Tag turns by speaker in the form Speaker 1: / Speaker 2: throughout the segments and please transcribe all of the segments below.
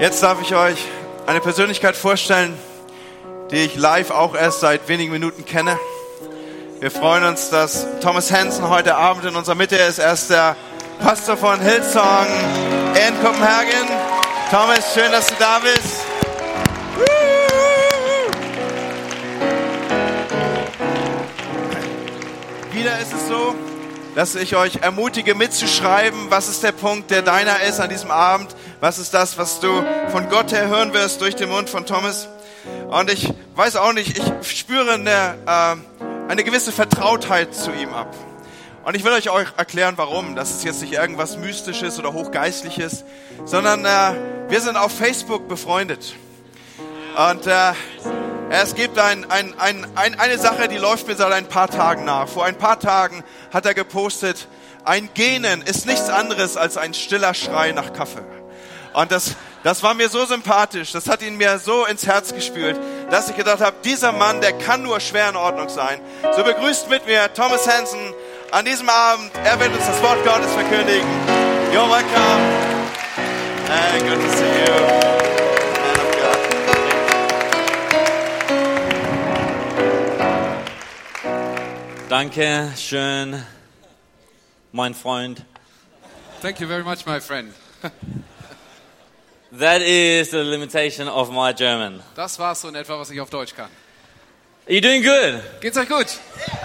Speaker 1: Jetzt darf ich euch eine Persönlichkeit vorstellen, die ich live auch erst seit wenigen Minuten kenne. Wir freuen uns, dass Thomas Hansen heute Abend in unserer Mitte ist. Er ist der Pastor von Hillsong in Kopenhagen. Thomas, schön, dass du da bist. Wieder ist es so, dass ich euch ermutige mitzuschreiben, was ist der Punkt, der deiner ist an diesem Abend, was ist das, was du von Gott her hören wirst durch den Mund von Thomas. Und ich weiß auch nicht, ich spüre eine, äh, eine gewisse Vertrautheit zu ihm ab. Und ich will euch auch erklären, warum. Das ist jetzt nicht irgendwas Mystisches oder Hochgeistliches, sondern äh, wir sind auf Facebook befreundet. Und äh, es gibt ein, ein, ein, ein, eine Sache, die läuft mir seit ein paar Tagen nach. Vor ein paar Tagen hat er gepostet, ein Genen ist nichts anderes als ein stiller Schrei nach Kaffee. Und das, das war mir so sympathisch, das hat ihn mir so ins Herz gespült, dass ich gedacht habe, dieser Mann, der kann nur schwer in Ordnung sein. So begrüßt mit mir Thomas Hansen an diesem Abend. Er wird uns das Wort Gottes verkündigen. You're welcome. And good to see you. Man of God.
Speaker 2: Danke schön, mein Freund.
Speaker 3: Thank you very much, my friend.
Speaker 2: That is the limitation of my German.
Speaker 3: Das war's so in etwa, was ich auf Deutsch kann.
Speaker 2: Are you doing good?
Speaker 3: Geht's euch gut?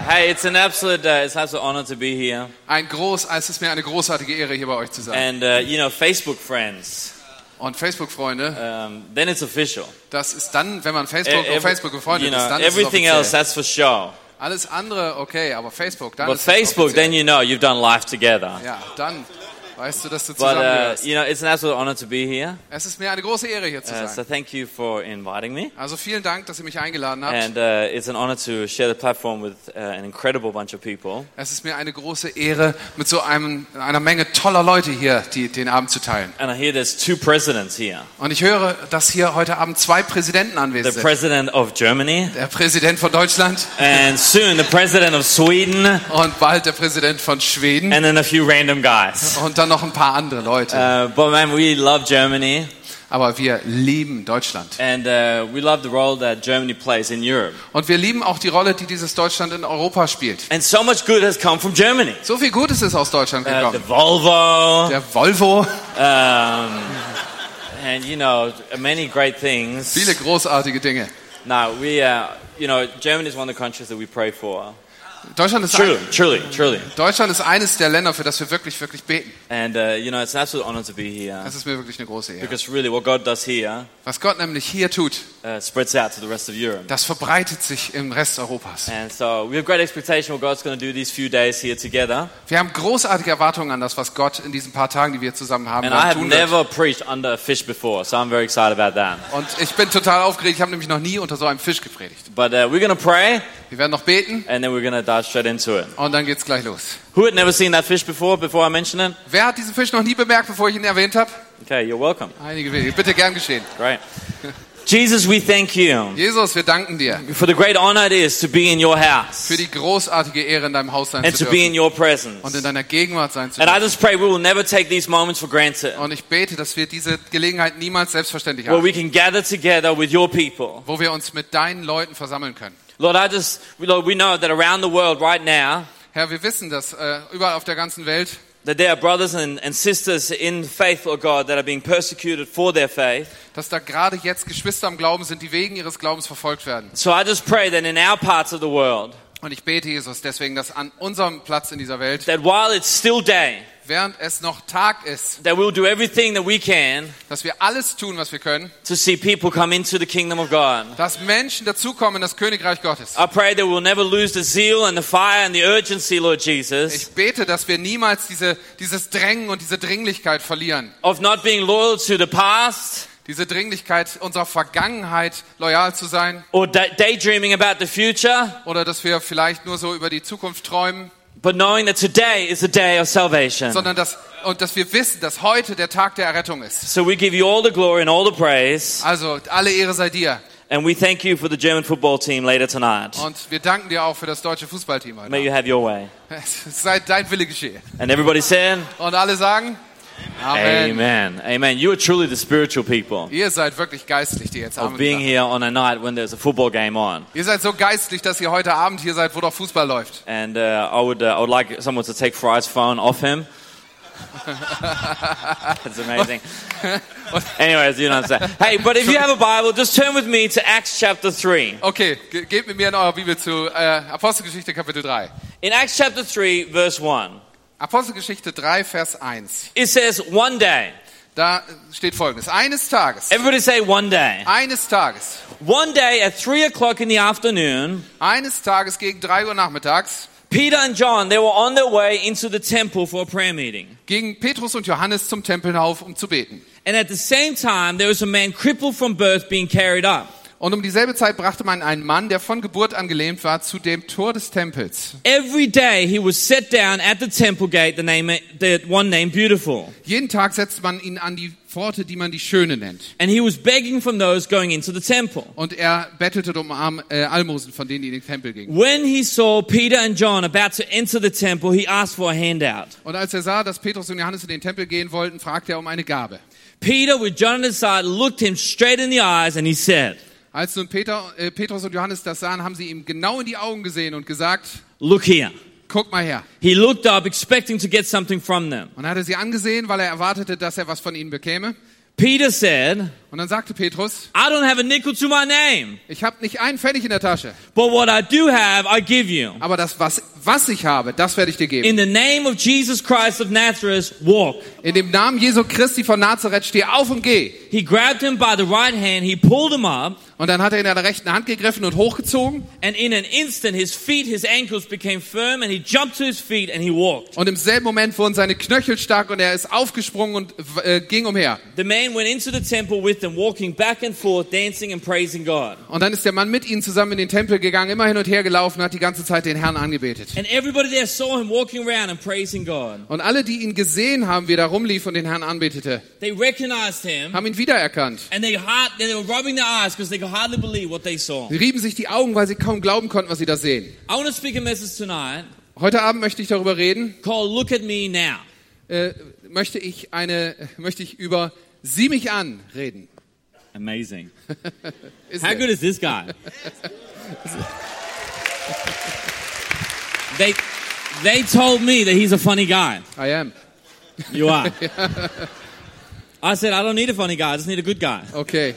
Speaker 2: Hey, it's an absolute, uh, it's an absolute honor to be here.
Speaker 3: Ein groß, es ist mir eine großartige Ehre, hier bei euch zu sein.
Speaker 2: And uh, you know, Facebook friends.
Speaker 3: Und Facebook-Freunde,
Speaker 2: Um, then it's official.
Speaker 3: das ist dann, wenn man Facebook
Speaker 2: E-
Speaker 3: auf Facebook
Speaker 2: you know,
Speaker 3: ist, dann ist es
Speaker 2: everything
Speaker 3: offiziell.
Speaker 2: else that's for show.
Speaker 3: Alles andere, okay, aber Facebook, dann
Speaker 2: But
Speaker 3: ist
Speaker 2: Facebook, then you know you've done life together.
Speaker 3: Ja, dann weißt du, dass du
Speaker 2: But uh, you know, it's an absolute honor to be here.
Speaker 3: Es ist mir eine große Ehre, hier zu
Speaker 2: Uh, so
Speaker 3: sein.
Speaker 2: thank you for inviting me.
Speaker 3: Also vielen Dank, dass ihr mich eingeladen habt.
Speaker 2: And uh, it's an honor to share the platform with uh, an incredible bunch of people.
Speaker 3: Es ist mir eine große Ehre, mit so einem, einer Menge toller Leute hier die, den Abend zu teilen.
Speaker 2: And I hear there's two presidents here.
Speaker 3: Und ich höre, dass hier heute Abend zwei Präsidenten
Speaker 2: The
Speaker 3: anwesend sind.
Speaker 2: president of Germany
Speaker 3: Der Präsident von Deutschland
Speaker 2: and soon the president of Sweden
Speaker 3: und bald der Präsident von Schweden
Speaker 2: and then a few random guys.
Speaker 3: und dann noch ein paar andere Leute.
Speaker 2: Uh, but man, we love Germany
Speaker 3: Aber wir lieben Deutschland.
Speaker 2: and uh, we love the role that Germany plays in Europe.
Speaker 3: Und wir lieben auch die Rolle, die dieses Deutschland in Europa spielt.
Speaker 2: And so much good has come from Germany.
Speaker 3: So viel Gutes ist aus Deutschland
Speaker 2: Uh, the
Speaker 3: gekommen.
Speaker 2: Volvo,
Speaker 3: Der Volvo,
Speaker 2: um, and you know, many great things.
Speaker 3: viele großartige Dinge.
Speaker 2: Now, we, uh, you know, Germany is one of the countries that we pray for.
Speaker 3: Deutschland ist,
Speaker 2: Truly,
Speaker 3: ein,
Speaker 2: truly, truly.
Speaker 3: Deutschland ist eines der Länder, für das wir wirklich, wirklich beten.
Speaker 2: And, uh, you know, it's an absolute honor to be here.
Speaker 3: Das ist mir wirklich eine große Ehre.
Speaker 2: Because really, what God does here
Speaker 3: Was Gott nämlich hier tut,
Speaker 2: uh, spreads out to the rest of Europe.
Speaker 3: das verbreitet sich im Rest Europas.
Speaker 2: And so we have great expectation what God's going to do these few days here together.
Speaker 3: Wir haben großartige Erwartungen an das, was Gott in diesen paar Tagen, die wir zusammen haben,
Speaker 2: And I have
Speaker 3: tun wird.
Speaker 2: never preached under a fish before, so I'm very excited about that.
Speaker 3: Und ich bin total aufgeregt. Ich habe nämlich noch nie unter so einem Fisch gepredigt.
Speaker 2: But uh, we're going to pray,
Speaker 3: Wir werden noch beten
Speaker 2: and then we're to dive straight into it.
Speaker 3: und dann geht's gleich los.
Speaker 2: Who had never seen that fish before, before I mention it?
Speaker 3: Wer hat diesen Fisch noch nie bemerkt, bevor ich ihn erwähnt habe?
Speaker 2: Okay, you're welcome.
Speaker 3: Einige wenige. Bitte gern geschehen.
Speaker 2: Great. Jesus, we thank you
Speaker 3: Jesus, wir danken dir
Speaker 2: for the great honor it is to be in your house
Speaker 3: für die großartige Ehre, in deinem Haus sein
Speaker 2: and
Speaker 3: zu
Speaker 2: to be in
Speaker 3: dürfen
Speaker 2: your presence.
Speaker 3: und in deiner Gegenwart sein zu
Speaker 2: And I
Speaker 3: dürfen.
Speaker 2: just pray we will never take these moments for granted,
Speaker 3: Und ich bete, dass wir diese Gelegenheit niemals selbstverständlich
Speaker 2: where
Speaker 3: haben,
Speaker 2: we can gather together with your people.
Speaker 3: wo wir uns mit deinen Leuten versammeln können.
Speaker 2: Lord, I just, Lord, we know that around the world right now,
Speaker 3: Herr, wir wissen, dass äh, überall auf der ganzen Welt,
Speaker 2: that there are brothers and, and sisters in faith, Lord God, that are being persecuted for their faith.
Speaker 3: dass da gerade jetzt Geschwister am Glauben sind, die wegen ihres Glaubens verfolgt werden.
Speaker 2: So I just pray that in our parts of the world,
Speaker 3: Und ich bete, Jesus, deswegen, dass an unserem Platz in dieser Welt,
Speaker 2: that while it's still day,
Speaker 3: während es noch Tag ist,
Speaker 2: that we'll do everything that we can
Speaker 3: dass wir alles tun, was wir können,
Speaker 2: to see people come into the kingdom of God.
Speaker 3: dass Menschen dazukommen in das Königreich Gottes.
Speaker 2: I pray that we'll never lose the zeal and the fire and the urgency, Lord Jesus,
Speaker 3: Ich bete, dass wir niemals diese, dieses Drängen und diese Dringlichkeit verlieren.
Speaker 2: of not being loyal to the past
Speaker 3: Diese Dringlichkeit unserer Vergangenheit loyal zu sein
Speaker 2: or da- daydreaming about the future,
Speaker 3: oder dass wir vielleicht nur so über die Zukunft träumen,
Speaker 2: but knowing that today is the day of salvation.
Speaker 3: sondern dass, und dass wir wissen, dass heute der Tag der Errettung ist.
Speaker 2: So we give you all the glory and all the praise,
Speaker 3: Also alle Ehre sei dir.
Speaker 2: and we thank you for the German football team later tonight.
Speaker 3: Und wir danken dir auch für das deutsche Fußballteam heute.
Speaker 2: May you have your way.
Speaker 3: Sei dein Wille geschehe.
Speaker 2: And everybody said,
Speaker 3: Und alle sagen, Amen.
Speaker 2: Amen. Amen. You are truly the spiritual people
Speaker 3: Ihr seid wirklich geistlich, die jetzt
Speaker 2: of being here on a night when there's a football game on.
Speaker 3: Ihr seid so geistlich, dass ihr heute Abend hier seid, wo doch Fußball läuft.
Speaker 2: And uh, I would, uh, I would like someone to take Fry's phone off him. That's amazing. Anyways, you know what I'm saying. Hey, but if you have a Bible, just turn with me to Acts chapter 3.
Speaker 3: Okay, ge geht mit mir in eurer Bibel zu äh, Apostelgeschichte Kapitel 3.
Speaker 2: In Acts chapter 3, verse 1,
Speaker 3: Apostelgeschichte 3, Vers 1.
Speaker 2: it says, One day.
Speaker 3: Da steht folgendes. Eines Tages,
Speaker 2: Everybody say one day.
Speaker 3: eines Tages,
Speaker 2: One day at 3 o'clock in the afternoon,
Speaker 3: eines Tages gegen 3 Uhr nachmittags
Speaker 2: Peter and John, they were on their way into the temple for a prayer meeting.
Speaker 3: gingen Petrus und Johannes zum Tempelhof, um zu beten.
Speaker 2: And at the same time, there was a man crippled from birth being carried up.
Speaker 3: Und um dieselbe Zeit brachte man einen Mann, der von Geburt an gelähmt war, zu dem Tor des Tempels.
Speaker 2: Every day he was set down at the temple gate, the name, the one named Beautiful.
Speaker 3: Jeden Tag setzt man ihn an die Pforte, die man die Schöne nennt.
Speaker 2: And he was begging from those going into the temple.
Speaker 3: Und er bettelte um äh, Almosen von denen, die in den Tempel gingen.
Speaker 2: When he saw Peter and John about to enter the temple, he asked for a handout.
Speaker 3: Und als er sah, dass Petrus und Johannes in den Tempel gehen wollten, fragte er um eine Gabe.
Speaker 2: Peter, with John at his side, looked him straight in the eyes and he said,
Speaker 3: Als nun Peter, äh, Petrus und Johannes das sahen, haben sie ihm genau in die Augen gesehen und gesagt,
Speaker 2: Look here.
Speaker 3: guck mal her.
Speaker 2: He looked up, expecting to get something from them.
Speaker 3: Und er hatte sie angesehen, weil er erwartete, dass er was von ihnen bekäme.
Speaker 2: Peter said,
Speaker 3: Und dann sagte Petrus,
Speaker 2: I don't have a nickel to my name,
Speaker 3: ich habe nicht einen Pfennig in der Tasche,
Speaker 2: but what I do have, I give you.
Speaker 3: aber das, was, was ich habe, das werde ich dir geben.
Speaker 2: In the name of Jesus Christ of Nazareth, walk.
Speaker 3: In dem Namen Jesu Christi von Nazareth, steh auf und geh.
Speaker 2: He grabbed him by the right hand, he pulled him up,
Speaker 3: Und dann hat er ihn an der rechten Hand gegriffen und hochgezogen.
Speaker 2: and in an instant his feet, his ankles became firm, and he jumped to his feet and he walked.
Speaker 3: Und im selben Moment wurden seine Knöchel stark und er ist aufgesprungen und äh, ging umher.
Speaker 2: The man went into the temple with them, walking back and forth, dancing and praising God.
Speaker 3: Und dann ist der Mann mit ihnen zusammen in den Tempel gegangen, immer hin und her gelaufen, hat die ganze Zeit den Herrn angebetet.
Speaker 2: And everybody there saw him walking around and praising God.
Speaker 3: Und alle, die ihn gesehen haben, wie er da rumlief und den Herrn anbetete,
Speaker 2: They recognized him,
Speaker 3: haben ihn wiedererkannt.
Speaker 2: and they, hard, they were rubbing their eyes because they could hardly believe what they saw.
Speaker 3: Sie rieben sich die Augen, weil sie kaum glauben konnten, was sie da sehen.
Speaker 2: I want to speak a message tonight
Speaker 3: Heute Abend möchte ich darüber reden,
Speaker 2: called Look at Me Now.
Speaker 3: äh, möchte ich eine, möchte ich über Sieh mich an reden.
Speaker 2: Amazing. How
Speaker 3: er.
Speaker 2: good is this guy? they, they told me that he's a funny guy.
Speaker 3: I am.
Speaker 2: You are. I said, I don't need a funny guy, I just need a good guy.
Speaker 3: Okay.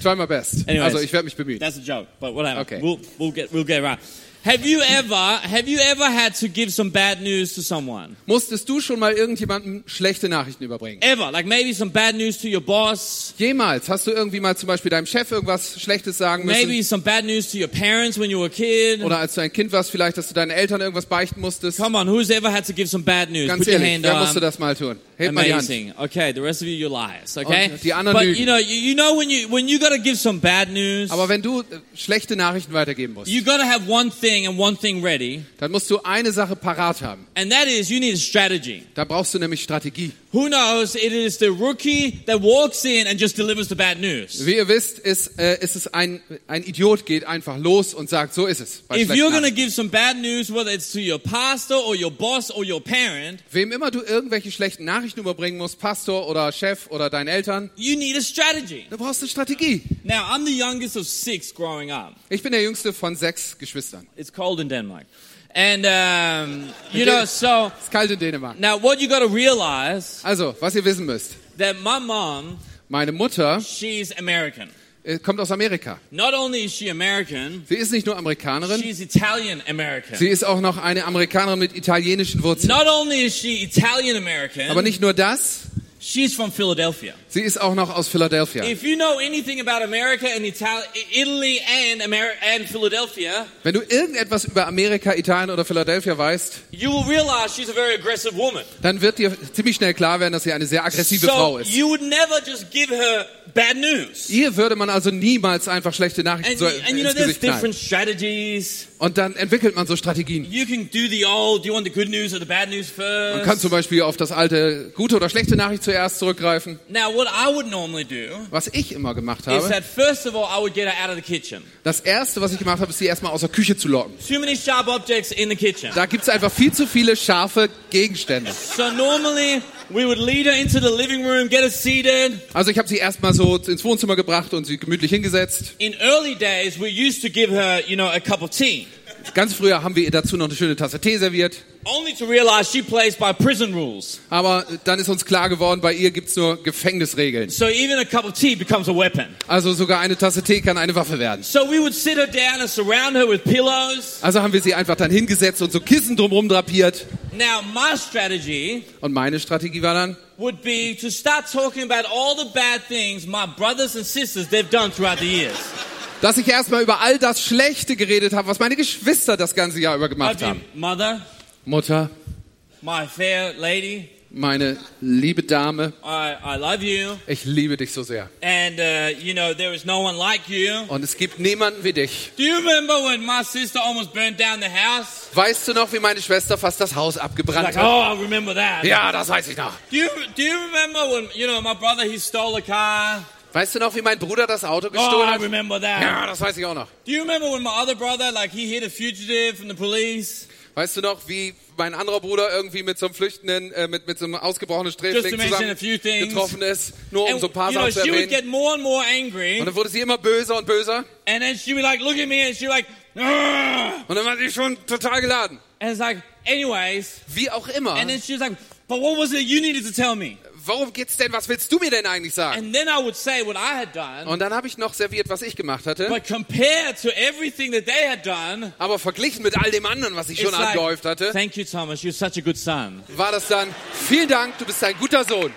Speaker 3: Try my best.
Speaker 2: Anyways.
Speaker 3: Also ich werde mich bemühen.
Speaker 2: That's a joke, but whatever.
Speaker 3: Okay.
Speaker 2: We'll, we'll, get, we'll get around. Have you ever, have you ever had to give some bad news to someone?
Speaker 3: Musstest du schon mal irgendjemandem schlechte Nachrichten überbringen?
Speaker 2: Ever? Like maybe some bad news to your boss?
Speaker 3: Jemals? Hast du irgendwie mal zum Beispiel deinem Chef irgendwas Schlechtes sagen müssen?
Speaker 2: Maybe some bad news to your parents when you were a kid?
Speaker 3: Oder als du ein Kind warst, vielleicht, dass du deinen Eltern irgendwas beichten musstest?
Speaker 2: Come on, who's ever had to give some bad news?
Speaker 3: Ganz
Speaker 2: Put your
Speaker 3: ehrlich,
Speaker 2: hand
Speaker 3: wer musste das mal tun? Hebt mal die Hand.
Speaker 2: Amazing. Okay, the rest of you, you're liars. Okay,
Speaker 3: Und die anderen
Speaker 2: but
Speaker 3: lügen.
Speaker 2: you know, you, you know when you when you gotta give some bad news,
Speaker 3: Aber wenn du äh, schlechte Nachrichten weitergeben musst,
Speaker 2: you gotta have one thing and one thing ready,
Speaker 3: dann musst du eine Sache parat haben.
Speaker 2: and that is you need a strategy.
Speaker 3: Da brauchst du nämlich Strategie.
Speaker 2: Who knows? It is the rookie that walks in and just delivers the bad news.
Speaker 3: Wie ihr wisst, ist, äh, ist es ein, ein Idiot geht einfach los und sagt, so ist es.
Speaker 2: If you're gonna give some bad news, whether it's to your pastor or your boss or your parent,
Speaker 3: Wem immer du irgendwelche schlechten Nachrichten überbringen musst, Pastor oder Chef oder deinen Eltern,
Speaker 2: you need a strategy.
Speaker 3: du brauchst eine Strategie.
Speaker 2: Now, I'm the youngest of six growing up.
Speaker 3: Ich bin der jüngste von sechs Geschwistern.
Speaker 2: It's cold in Denmark. And, um, you know, so
Speaker 3: Es ist kalt in Dänemark.
Speaker 2: now what you got to realize
Speaker 3: Also, was ihr wissen müsst.
Speaker 2: that my mom,
Speaker 3: Meine Mutter
Speaker 2: she's American.
Speaker 3: äh, kommt aus Amerika.
Speaker 2: Not only is she American,
Speaker 3: Sie ist nicht nur Amerikanerin,
Speaker 2: she's Italian American.
Speaker 3: sie ist auch noch eine Amerikanerin mit italienischen Wurzeln.
Speaker 2: Not only is she Italian American,
Speaker 3: Aber nicht nur das,
Speaker 2: she's from Philadelphia.
Speaker 3: Sie ist auch noch aus Philadelphia.
Speaker 2: If you know anything about America and Itali- Italy and Amer- and Philadelphia,
Speaker 3: Wenn du irgendetwas über Amerika, Italien oder Philadelphia weißt,
Speaker 2: you will realize she's a very aggressive woman.
Speaker 3: dann wird dir ziemlich schnell klar werden, dass sie eine sehr aggressive Frau
Speaker 2: So
Speaker 3: ist.
Speaker 2: you would never just give her bad news.
Speaker 3: Ihr würde man also niemals einfach schlechte Nachrichten
Speaker 2: And,
Speaker 3: so
Speaker 2: and you know, there's different strategies.
Speaker 3: Und dann entwickelt man so Strategien.
Speaker 2: You can do the old, do you want the good news or the bad news
Speaker 3: Man kann zum Beispiel auf das alte gute oder schlechte Nachricht zuerst zurückgreifen.
Speaker 2: Now, what I would normally do
Speaker 3: Was ich immer gemacht
Speaker 2: is
Speaker 3: habe,
Speaker 2: that first of all, I would get her out of the kitchen.
Speaker 3: das erste, was ich gemacht habe, ist sie erstmal aus der Küche zu locken.
Speaker 2: Too many sharp objects in the kitchen.
Speaker 3: Da gibt es einfach viel zu viele scharfe Gegenstände.
Speaker 2: So normally, We would lead her into the living room, get her seated.
Speaker 3: Also ich habe sie erstmal so ins Wohnzimmer gebracht und sie gemütlich hingesetzt.
Speaker 2: In early days, we used to give her, you know, a cup of tea.
Speaker 3: Ganz früher haben wir ihr dazu noch eine schöne Tasse Tee serviert.
Speaker 2: Only to realize she plays by prison rules.
Speaker 3: Aber dann ist uns klar geworden, bei ihr gibt's nur Gefängnisregeln.
Speaker 2: So even a cup of tea becomes a weapon.
Speaker 3: Also sogar eine Tasse Tee kann eine Waffe werden.
Speaker 2: So we would sit her down and surround her with pillows.
Speaker 3: Also haben wir sie einfach dann hingesetzt und so Kissen drumherum drapiert.
Speaker 2: Now, my strategy
Speaker 3: Und meine Strategie war dann,
Speaker 2: would be to start talking about all the bad things my brothers and sisters they've done throughout the years.
Speaker 3: Dass ich erstmal über all das Schlechte geredet habe, was meine Geschwister das ganze Jahr über gemacht
Speaker 2: be,
Speaker 3: haben.
Speaker 2: mother,
Speaker 3: Mutter,
Speaker 2: my fair lady,
Speaker 3: meine liebe Dame,
Speaker 2: I, I love you.
Speaker 3: ich liebe dich so sehr.
Speaker 2: And, uh, you know, there is no one like you.
Speaker 3: Und es gibt niemanden wie dich.
Speaker 2: Do you remember when my sister almost burnt down the house?
Speaker 3: Weißt du noch, wie meine Schwester fast das Haus abgebrannt
Speaker 2: Like,
Speaker 3: hat?
Speaker 2: oh, I remember that.
Speaker 3: Ja, das weiß ich noch.
Speaker 2: Do you, do you remember when, you know, my brother, he stole a car?
Speaker 3: Weißt du noch, wie mein Bruder das Auto
Speaker 2: Oh,
Speaker 3: gestohlen
Speaker 2: I
Speaker 3: hat?
Speaker 2: remember that.
Speaker 3: Ja, das weiß ich auch noch.
Speaker 2: Do you remember when my other brother, like, he hit a fugitive from the police?
Speaker 3: Weißt du noch, wie mein anderer Bruder irgendwie mit so einem Flüchtenden, äh, mit, mit so einem ausgebrochenen Sträfling zusammen getroffen ist, nur um
Speaker 2: And,
Speaker 3: so ein paar Sachen zu erwähnen.
Speaker 2: get more and more angry.
Speaker 3: Und dann wurde sie immer böser und böser.
Speaker 2: Like, look at me, and she'd be like.
Speaker 3: Und dann war sie schon total geladen.
Speaker 2: and it's like, anyways.
Speaker 3: Wie auch immer.
Speaker 2: And then she was like, but what was it you needed to tell me?
Speaker 3: Worum geht's denn? Was willst du mir denn eigentlich sagen?
Speaker 2: And then I would say what I had done.
Speaker 3: Und dann habe ich noch serviert, was ich gemacht hatte.
Speaker 2: But compared to everything that they had done,
Speaker 3: Aber verglichen mit all dem anderen, was ich schon
Speaker 2: like,
Speaker 3: angehäuft hatte,
Speaker 2: thank you, Thomas. You're such a good son.
Speaker 3: war das dann, vielen Dank, du bist ein guter Sohn.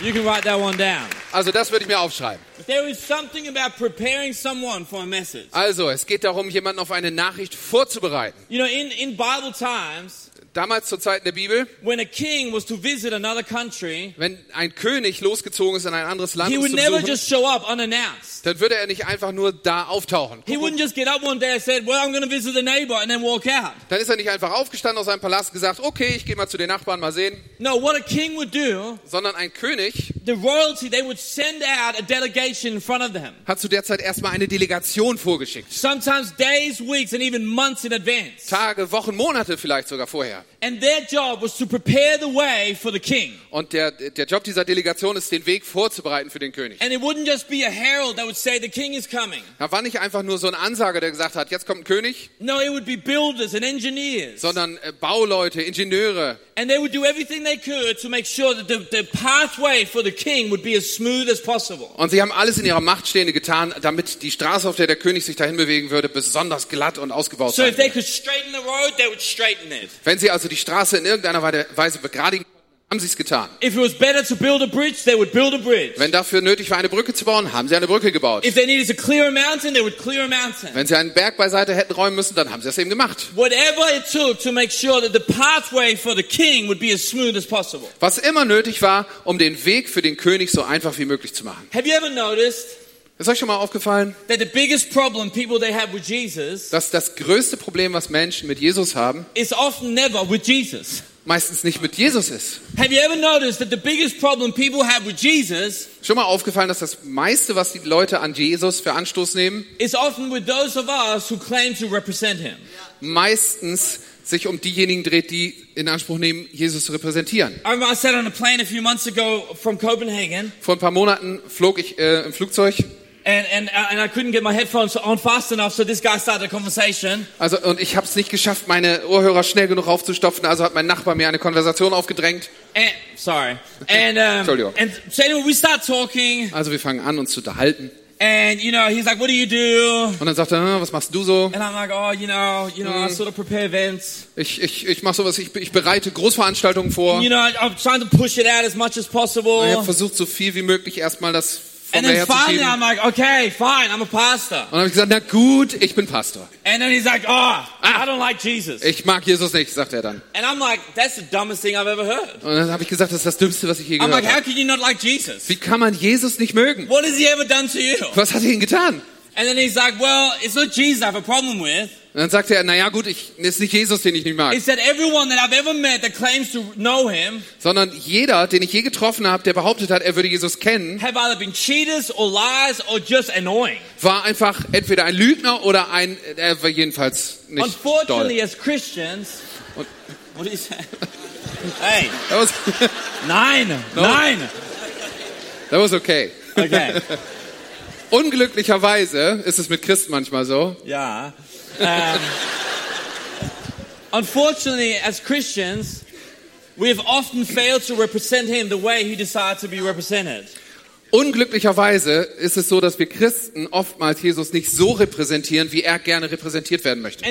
Speaker 2: You can write that one down.
Speaker 3: Also das würde ich mir aufschreiben. Also, es geht darum, jemanden auf eine Nachricht vorzubereiten.
Speaker 2: You know, in, in Bible times,
Speaker 3: Damals zur Zeit der Bibel,
Speaker 2: when a king was to visit another country,
Speaker 3: wenn ein König losgezogen ist in ein anderes Land,
Speaker 2: he
Speaker 3: um
Speaker 2: would
Speaker 3: zu
Speaker 2: never
Speaker 3: besuchen,
Speaker 2: just show up unannounced.
Speaker 3: dann würde er nicht einfach nur da auftauchen.
Speaker 2: He wouldn't just get up one day and said, well, I'm going to visit the neighbor and then walk out.
Speaker 3: Dann ist er nicht einfach aufgestanden aus seinem Palast und gesagt, okay, ich gehe mal zu den Nachbarn mal sehen,
Speaker 2: No, what a king would do,
Speaker 3: sondern ein König
Speaker 2: the royalty, they would send out a delegation in front of them.
Speaker 3: hat zu der Zeit erstmal eine Delegation vorgeschickt.
Speaker 2: Sometimes days, weeks, and even months in advance.
Speaker 3: Tage, Wochen, Monate vielleicht sogar vorher.
Speaker 2: And their job was to prepare the way for the king.
Speaker 3: Und der, der Job dieser Delegation ist, den Weg vorzubereiten für den König.
Speaker 2: And it wouldn't just be a herald that would say the king is coming.
Speaker 3: Da war nicht einfach nur so ein Ansager, der gesagt hat, jetzt kommt ein König,
Speaker 2: No, it would be builders and engineers.
Speaker 3: sondern äh, Bauleute, Ingenieure.
Speaker 2: And they would do everything they could to make sure that the, the pathway for the king would be as smooth as possible.
Speaker 3: Und sie haben alles in ihrer Macht Stehende getan, damit die Straße, auf der der König sich dahin bewegen würde, besonders glatt und ausgebaut
Speaker 2: So
Speaker 3: sein
Speaker 2: if they
Speaker 3: würde.
Speaker 2: could straighten the road, they would straighten it.
Speaker 3: Wenn sie also die Straße in irgendeiner Weise begradigen, haben sie es getan.
Speaker 2: If it was better to build a bridge, they would build a bridge.
Speaker 3: Wenn dafür nötig war, eine Brücke zu bauen, haben sie eine Brücke gebaut.
Speaker 2: If they needed to clear a mountain, they would clear a mountain.
Speaker 3: Wenn sie einen Berg beiseite hätten räumen müssen, dann haben sie das eben gemacht.
Speaker 2: Whatever it took to make sure that the pathway for the king would be as smooth as possible.
Speaker 3: Was immer nötig war, um den Weg für den König so einfach wie möglich zu machen.
Speaker 2: Have you ever noticed
Speaker 3: Ist euch schon mal aufgefallen,
Speaker 2: that the biggest problem people they have with Jesus
Speaker 3: dass das größte Problem, was Menschen mit Jesus haben,
Speaker 2: is often never with Jesus?
Speaker 3: meistens nicht mit Jesus ist?
Speaker 2: Have you ever noticed that the biggest problem people have with Jesus
Speaker 3: Schon mal aufgefallen, dass das meiste, was die Leute an Jesus für Anstoß nehmen,
Speaker 2: is often with those of us who claim to represent him?
Speaker 3: meistens sich um diejenigen dreht, die in Anspruch nehmen, Jesus zu repräsentieren.
Speaker 2: I remember I sat on a plane a few months ago from Copenhagen
Speaker 3: Vor ein paar Monaten flog ich äh, im Flugzeug,
Speaker 2: and, and, and I couldn't get my headphones on fast enough, so this guy started a conversation.
Speaker 3: also und ich habe es nicht geschafft, meine Ohrhörer schnell genug aufzustopfen, also hat mein Nachbar mir eine Konversation aufgedrängt.
Speaker 2: And, sorry. And, um,
Speaker 3: Entschuldigung.
Speaker 2: and so anyway, we start talking
Speaker 3: Also wir fangen an, uns zu unterhalten.
Speaker 2: and, you know, he's like, what do you do?
Speaker 3: Und dann sagt er, "Ah, was machst du so?
Speaker 2: And I'm like, oh, you know, you know, I sort of prepare events.
Speaker 3: Ich, ich, ich mache sowas, ich, ich bereite Großveranstaltungen vor.
Speaker 2: You know, I'm trying to push it out as much as possible.
Speaker 3: Ich habe versucht, so viel wie möglich erstmal das
Speaker 2: And then finally. I'm like, okay, fine, I'm a pastor.
Speaker 3: Und dann habe ich gesagt, na gut, ich bin Pastor.
Speaker 2: And then he's like, oh, I don't like Jesus.
Speaker 3: Ich mag Jesus nicht, sagt er dann.
Speaker 2: And I'm like, that's the dumbest thing I've ever heard.
Speaker 3: Und dann habe ich gesagt, das ist das Dümmste, was ich je
Speaker 2: I'm
Speaker 3: gehört
Speaker 2: like, how can you not like Jesus?
Speaker 3: Wie kann man Jesus nicht mögen?
Speaker 2: What has he ever done to you?
Speaker 3: Was hat er ihnen getan?
Speaker 2: And then he's like, well, it's not Jesus I have a problem with.
Speaker 3: Und dann sagte er, na ja, gut, ich, es ist nicht Jesus, den ich nicht mag,
Speaker 2: It's that everyone that I've ever met that claims to know him
Speaker 3: sondern jeder, den ich je getroffen habe, der behauptet hat, er würde Jesus kennen,
Speaker 2: have either been cheaters or liars or just annoying.
Speaker 3: war einfach entweder ein Lügner oder ein, er war jedenfalls nicht doll.
Speaker 2: Unfortunately, as Christians,
Speaker 3: Und-
Speaker 2: what you say? Hey,
Speaker 3: That was,
Speaker 2: nine, nine.
Speaker 3: that was okay.
Speaker 2: Okay.
Speaker 3: Unglücklicherweise ist es mit Christen manchmal so.
Speaker 2: Yeah. Um, unfortunately, as Christians, we have often failed to represent Him the way He desired to be represented.
Speaker 3: Unglücklicherweise ist es so, dass wir Christen oftmals Jesus nicht so repräsentieren, wie er gerne repräsentiert werden möchte.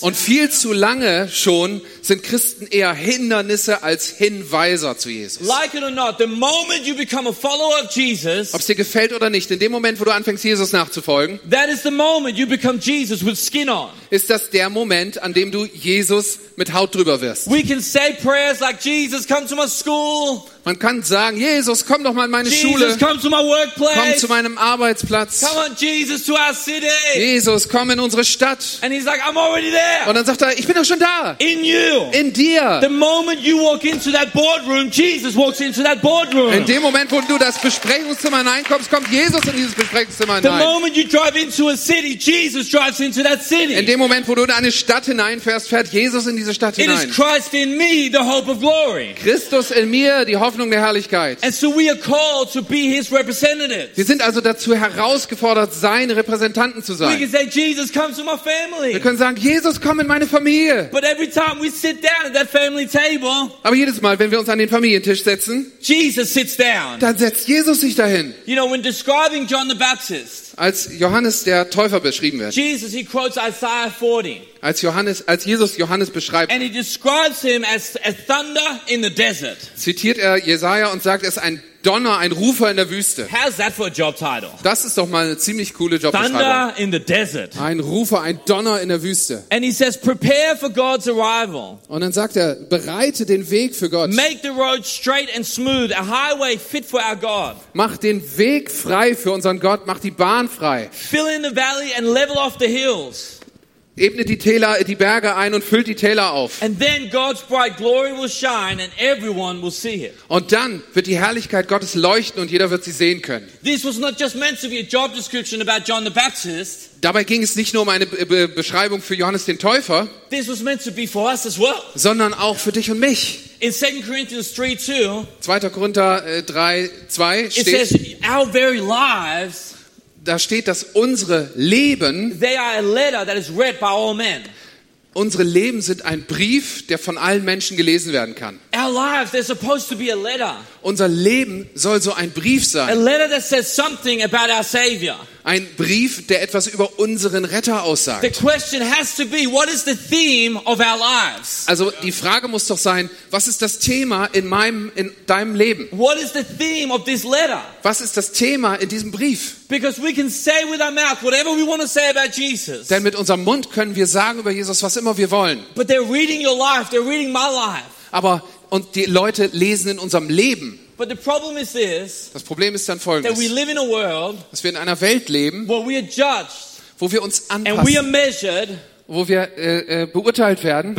Speaker 3: Und viel zu lange schon sind Christen eher Hindernisse als Hinweiser zu Jesus.
Speaker 2: Like it or not, the moment you become a follower of Jesus,
Speaker 3: Ob es dir gefällt oder nicht, in dem Moment, wo du anfängst, Jesus nachzufolgen,
Speaker 2: that is the moment you become Jesus with skin on.
Speaker 3: ist das der Moment, an dem du Jesus mit Haut drüber wirst.
Speaker 2: We can say prayers like, Jesus, come to my school.
Speaker 3: Man kann sagen, Jesus, komm doch mal in meine
Speaker 2: Jesus,
Speaker 3: Schule,
Speaker 2: come to my
Speaker 3: komm zu meinem Arbeitsplatz.
Speaker 2: Come on, Jesus, to our city.
Speaker 3: Jesus, komm in unsere Stadt.
Speaker 2: And he's like, I'm already there.
Speaker 3: Und dann sagt er, ich bin doch schon da.
Speaker 2: In you.
Speaker 3: In dir.
Speaker 2: The moment you walk into that boardroom, Jesus walks into that boardroom.
Speaker 3: In dem Moment, wo du das Besprechungszimmer hineinkommst, kommt Jesus in dieses Besprechungszimmer
Speaker 2: The
Speaker 3: hinein.
Speaker 2: moment you drive into a city, Jesus drives into that
Speaker 3: In
Speaker 2: city.
Speaker 3: dem Moment, wo du in eine Stadt hineinfährst, fährt Jesus in diese Stadt
Speaker 2: It is
Speaker 3: hinein.
Speaker 2: Christ in me, the hope of glory.
Speaker 3: Christus in mir, die Hoffnung der Herrlichkeit.
Speaker 2: And so we are called to be his representatives.
Speaker 3: Wir sind also dazu herausgefordert, seine Repräsentanten zu
Speaker 2: We can
Speaker 3: sein.
Speaker 2: say, Jesus, come to my
Speaker 3: Wir
Speaker 2: family.
Speaker 3: können sagen, Jesus, komm in meine Familie.
Speaker 2: But every time we sit down at that family table,
Speaker 3: Aber jedes Mal, wenn wir uns an den Familientisch setzen,
Speaker 2: Jesus sits down.
Speaker 3: dann setzt Jesus sich dahin.
Speaker 2: You know, when describing John the Baptist,
Speaker 3: Als Johannes der Täufer beschrieben wird.
Speaker 2: Jesus, he quotes Isaiah 40.
Speaker 3: Als Johannes, als Jesus Johannes beschreibt,
Speaker 2: And he describes him as a thunder in the desert.
Speaker 3: zitiert er Jesaja und sagt, er ist ein Donner, ein Rufer in der Wüste.
Speaker 2: How's that for a job title?
Speaker 3: Das ist doch mal eine ziemlich coole Jobbeschreibung.
Speaker 2: Thunder in the desert.
Speaker 3: Ein Rufer, ein Donner in der Wüste.
Speaker 2: And he says, prepare for God's arrival.
Speaker 3: Und dann sagt er, bereite den Weg für Gott.
Speaker 2: Make the road straight and smooth, a highway fit for our God.
Speaker 3: Mach den Weg frei für unseren Gott, mach die Bahn frei.
Speaker 2: Fill in the valley and level off the hills.
Speaker 3: Ebnet die Täler, die Berge ein und füllt die Täler auf.
Speaker 2: It.
Speaker 3: Und dann wird die Herrlichkeit Gottes leuchten und jeder wird sie sehen können.
Speaker 2: This was not just meant to be a job description about John the Baptist.
Speaker 3: Dabei ging es nicht nur um eine Be Be Beschreibung für Johannes den Täufer,
Speaker 2: This was meant to be for us as well.
Speaker 3: sondern auch für dich und mich.
Speaker 2: In 2 Corinthians 3 2,
Speaker 3: 2. Korinther äh, 3, 2
Speaker 2: it
Speaker 3: steht,
Speaker 2: says, Our very lives,
Speaker 3: da steht, dass unsere Leben,
Speaker 2: they are a letter that is read by all men.
Speaker 3: unsere Leben sind ein Brief, der von allen Menschen gelesen werden kann.
Speaker 2: Our lives, they're supposed to be a letter.
Speaker 3: Unser Leben soll so ein Brief
Speaker 2: A
Speaker 3: sein.
Speaker 2: letter that says something about our Savior.
Speaker 3: Ein Brief, der etwas über unseren Retter
Speaker 2: The
Speaker 3: aussagt.
Speaker 2: question has to be, what is the theme of our lives?
Speaker 3: Also die Frage muss doch sein, was ist das Thema in meinem, in deinem Leben?
Speaker 2: What is the theme of this letter?
Speaker 3: Was ist das Thema in diesem Brief?
Speaker 2: Because we can say with our mouth whatever we want to say about Jesus.
Speaker 3: Denn mit unserem Mund können wir sagen über Jesus, was immer wir wollen.
Speaker 2: But they're reading your life, they're reading my life.
Speaker 3: Aber und die Leute lesen in unserem Leben.
Speaker 2: But the problem is this
Speaker 3: Das Problem ist dann
Speaker 2: that we
Speaker 3: folgendes,
Speaker 2: live in a world
Speaker 3: dass wir in einer Welt leben,
Speaker 2: where we are judged
Speaker 3: wo wir uns
Speaker 2: and we are
Speaker 3: anpassen, wo wir äh, äh, beurteilt werden,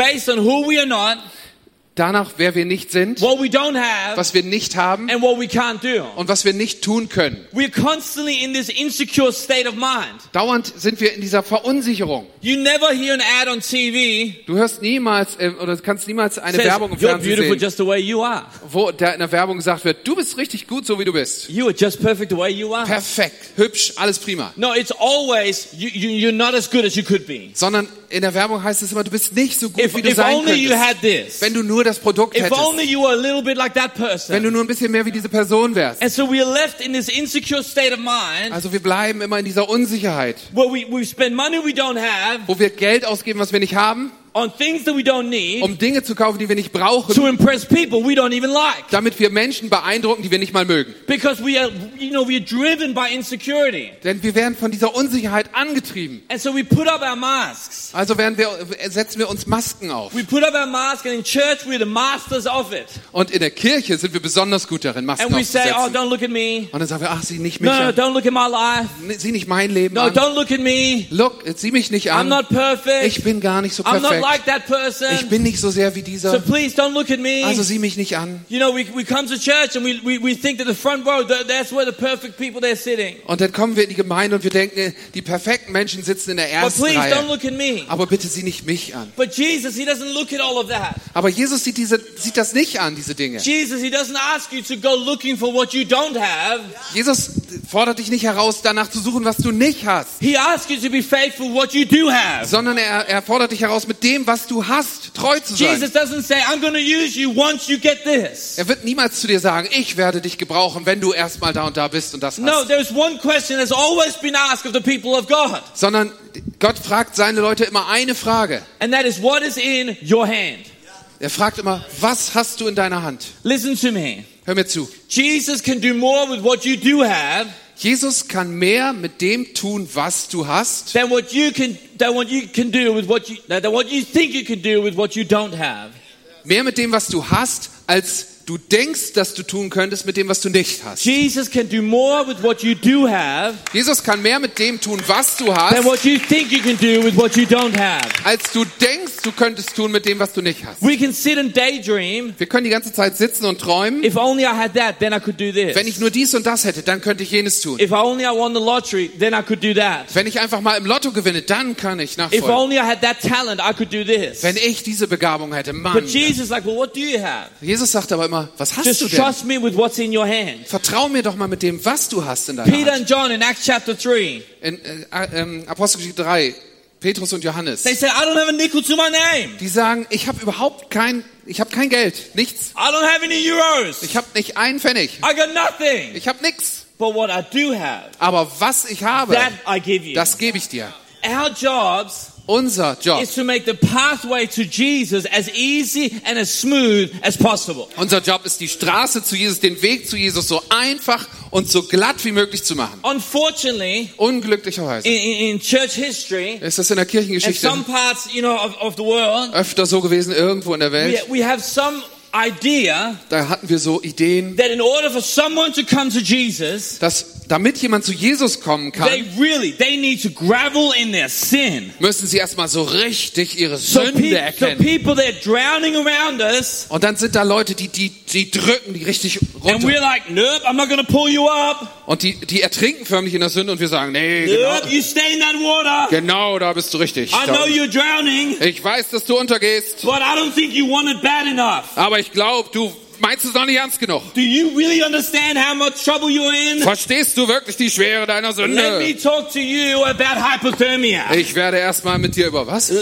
Speaker 3: danach, wer wir nicht sind,
Speaker 2: what we don't have,
Speaker 3: was wir nicht haben
Speaker 2: and what we can't do.
Speaker 3: und was wir nicht tun können.
Speaker 2: We're constantly in this insecure state of mind.
Speaker 3: Dauernd sind wir in dieser Verunsicherung.
Speaker 2: You never hear an ad on TV.
Speaker 3: Du hörst niemals äh, oder kannst niemals eine
Speaker 2: Says,
Speaker 3: Werbung im Fernsehen sehen, wo da in der Werbung gesagt wird, du bist richtig gut, so wie du bist.
Speaker 2: You are just perfect the way you are.
Speaker 3: Perfekt, hübsch, alles prima.
Speaker 2: No, it's always you, you, you're not as good as you could be.
Speaker 3: Sondern in der Werbung heißt es immer, du bist nicht so gut,
Speaker 2: If,
Speaker 3: wie du
Speaker 2: if
Speaker 3: sein
Speaker 2: only you
Speaker 3: könntest.
Speaker 2: had this.
Speaker 3: Wenn du nur das Produkt
Speaker 2: If
Speaker 3: hättest.
Speaker 2: only you were a little bit like that
Speaker 3: Wenn
Speaker 2: person.
Speaker 3: du nur ein bisschen mehr wie diese Person wärst.
Speaker 2: And so we are left in this insecure state of mind
Speaker 3: Also wir bleiben immer in dieser Unsicherheit,
Speaker 2: where we, we spend money we don't have
Speaker 3: wo wir Geld ausgeben, was wir nicht haben,
Speaker 2: on things that we don't need
Speaker 3: um Dinge zu kaufen, die wir nicht brauchen,
Speaker 2: to impress people we don't even like.
Speaker 3: damit wir Menschen beeindrucken, die wir nicht mal mögen.
Speaker 2: Because we are, you know, we are driven by insecurity.
Speaker 3: Denn wir werden von dieser Unsicherheit angetrieben.
Speaker 2: And so we put up our masks.
Speaker 3: Also werden wir, setzen wir uns Masken auf.
Speaker 2: We put up our mask and in church we're the masters of it.
Speaker 3: Und in der Kirche sind wir besonders gut darin, Masken
Speaker 2: And we say, oh,
Speaker 3: aufzusetzen.
Speaker 2: don't look at me.
Speaker 3: Und dann sagen wir, ach, sieh nicht mich
Speaker 2: No, no,
Speaker 3: an.
Speaker 2: don't look at my life.
Speaker 3: Sieh nicht mein Leben
Speaker 2: No,
Speaker 3: an.
Speaker 2: don't look at me.
Speaker 3: Look, sieh mich nicht
Speaker 2: I'm
Speaker 3: an.
Speaker 2: not perfect.
Speaker 3: Ich bin gar nicht so
Speaker 2: I'm
Speaker 3: perfekt.
Speaker 2: Like that person.
Speaker 3: Ich bin nicht so sehr wie
Speaker 2: So
Speaker 3: dieser.
Speaker 2: please don't look at me.
Speaker 3: Also sieh mich nicht an.
Speaker 2: You know, we, we come to church and we, we, we think that the front row, that, that's where the perfect people they're sitting.
Speaker 3: Und dann kommen wir in die Gemeinde und wir denken, die perfekten Menschen sitzen in der
Speaker 2: But
Speaker 3: ersten
Speaker 2: please don't
Speaker 3: Reihe.
Speaker 2: look at me.
Speaker 3: Aber bitte sieh nicht mich an.
Speaker 2: But Jesus, He doesn't look at all of that.
Speaker 3: Aber Jesus sieht, diese, sieht das nicht an, diese Dinge.
Speaker 2: Jesus, He doesn't ask you to go looking for what you don't have.
Speaker 3: Jesus fordert dich nicht heraus, danach zu suchen, was du nicht hast,
Speaker 2: He asks you to be faithful what you do have.
Speaker 3: sondern er, er fordert dich heraus, mit dem, was du hast, treu zu
Speaker 2: Jesus
Speaker 3: sein.
Speaker 2: doesn't say, I'm going to use you once you get this.
Speaker 3: Er wird niemals zu dir sagen, ich werde dich gebrauchen, wenn du erstmal da und da bist und das
Speaker 2: No,
Speaker 3: hast.
Speaker 2: there's one question that's always been asked of the people of God.
Speaker 3: Sondern Gott fragt seine Leute immer eine Frage.
Speaker 2: And that is, what is in your hand?
Speaker 3: Er fragt immer, was hast du in deiner Hand?
Speaker 2: Listen to me.
Speaker 3: Hör mir zu.
Speaker 2: Jesus can do more with what you do have
Speaker 3: Jesus kann mehr mit dem tun, was du hast,
Speaker 2: than what you can than what you can do with what you than what you think you can do with what you don't have.
Speaker 3: mehr mit dem, was du hast, als du denkst, dass du tun könntest mit dem, was du nicht hast.
Speaker 2: Jesus can do more with what you do have
Speaker 3: Jesus kann mehr mit dem tun, was du
Speaker 2: than
Speaker 3: hast,
Speaker 2: what you think you can do with what you don't have.
Speaker 3: als du denkst, du könntest tun mit dem, was du nicht hast.
Speaker 2: We can sit and daydream.
Speaker 3: Wir können die ganze Zeit sitzen und träumen.
Speaker 2: If only I had that, then I could do
Speaker 3: Wenn
Speaker 2: this.
Speaker 3: ich nur dies und das hätte, dann könnte ich jenes tun.
Speaker 2: If only I won the lottery, then I could do that.
Speaker 3: Wenn ich einfach mal im Lotto gewinne, dann kann ich
Speaker 2: If
Speaker 3: nachfolgen.
Speaker 2: only I had that talent, I could do this.
Speaker 3: Wenn ich diese Begabung hätte, Mann.
Speaker 2: But Jesus like, well, what do you have?
Speaker 3: Jesus sagt aber immer, was hast
Speaker 2: Just
Speaker 3: du denn?
Speaker 2: trust me with what's in your hand.
Speaker 3: Vertrau mir doch mal mit dem, was du hast in deiner
Speaker 2: Peter
Speaker 3: Hand.
Speaker 2: and John in Acts chapter 3,
Speaker 3: In äh, ähm, Apostelgeschichte 3, Petrus und Johannes,
Speaker 2: they said, I don't have a nickel to my name.
Speaker 3: die sagen, ich habe überhaupt kein, ich habe kein Geld, nichts.
Speaker 2: I don't have any euros.
Speaker 3: Ich habe nicht einen Pfennig.
Speaker 2: I got nothing.
Speaker 3: Ich habe nichts.
Speaker 2: But what I do have,
Speaker 3: Aber was ich habe,
Speaker 2: that I give you.
Speaker 3: das gebe ich dir.
Speaker 2: Our jobs
Speaker 3: Unser Job,
Speaker 2: is to make the pathway to Jesus as easy and as smooth as possible.
Speaker 3: unser Job ist die Straße zu Jesus, den Weg zu Jesus so einfach und so glatt wie möglich zu machen.
Speaker 2: Unfortunately,
Speaker 3: Unglücklicherweise
Speaker 2: in, in, church history,
Speaker 3: ist das in der
Speaker 2: in
Speaker 3: Kirchengeschichte
Speaker 2: some parts, you know, of, of the world,
Speaker 3: öfter so gewesen irgendwo in der
Speaker 2: we,
Speaker 3: Welt.
Speaker 2: we have some idea
Speaker 3: Da hatten wir so Ideen,
Speaker 2: that in order for someone to come to Jesus,
Speaker 3: dass damit jemand zu Jesus kommen
Speaker 2: they
Speaker 3: kann,
Speaker 2: really, they need to gravel in their sin.
Speaker 3: müssen sie erstmal so richtig ihre
Speaker 2: So,
Speaker 3: Sünde
Speaker 2: so
Speaker 3: erkennen.
Speaker 2: people that are drowning around us,
Speaker 3: Und dann sind da Leute, die, die, die drücken die richtig
Speaker 2: and we're
Speaker 3: runter.
Speaker 2: like, nope, I'm not to pull you up.
Speaker 3: Und die, die ertrinken förmlich in der Sünde und wir sagen, nee, genau,
Speaker 2: Nope, you stay in that water.
Speaker 3: genau da bist du richtig.
Speaker 2: I know you're drowning,
Speaker 3: Ich weiß, dass du untergehst,
Speaker 2: but I don't think you want it bad enough.
Speaker 3: aber ich glaube, du meinst es noch nicht ernst genug.
Speaker 2: Do you really understand how much trouble you're in?
Speaker 3: Verstehst du wirklich die Schwere deiner
Speaker 2: Let me
Speaker 3: Sünde?
Speaker 2: talk to you about hypothermia.
Speaker 3: Ich werde erstmal mit dir über was?
Speaker 2: Uh,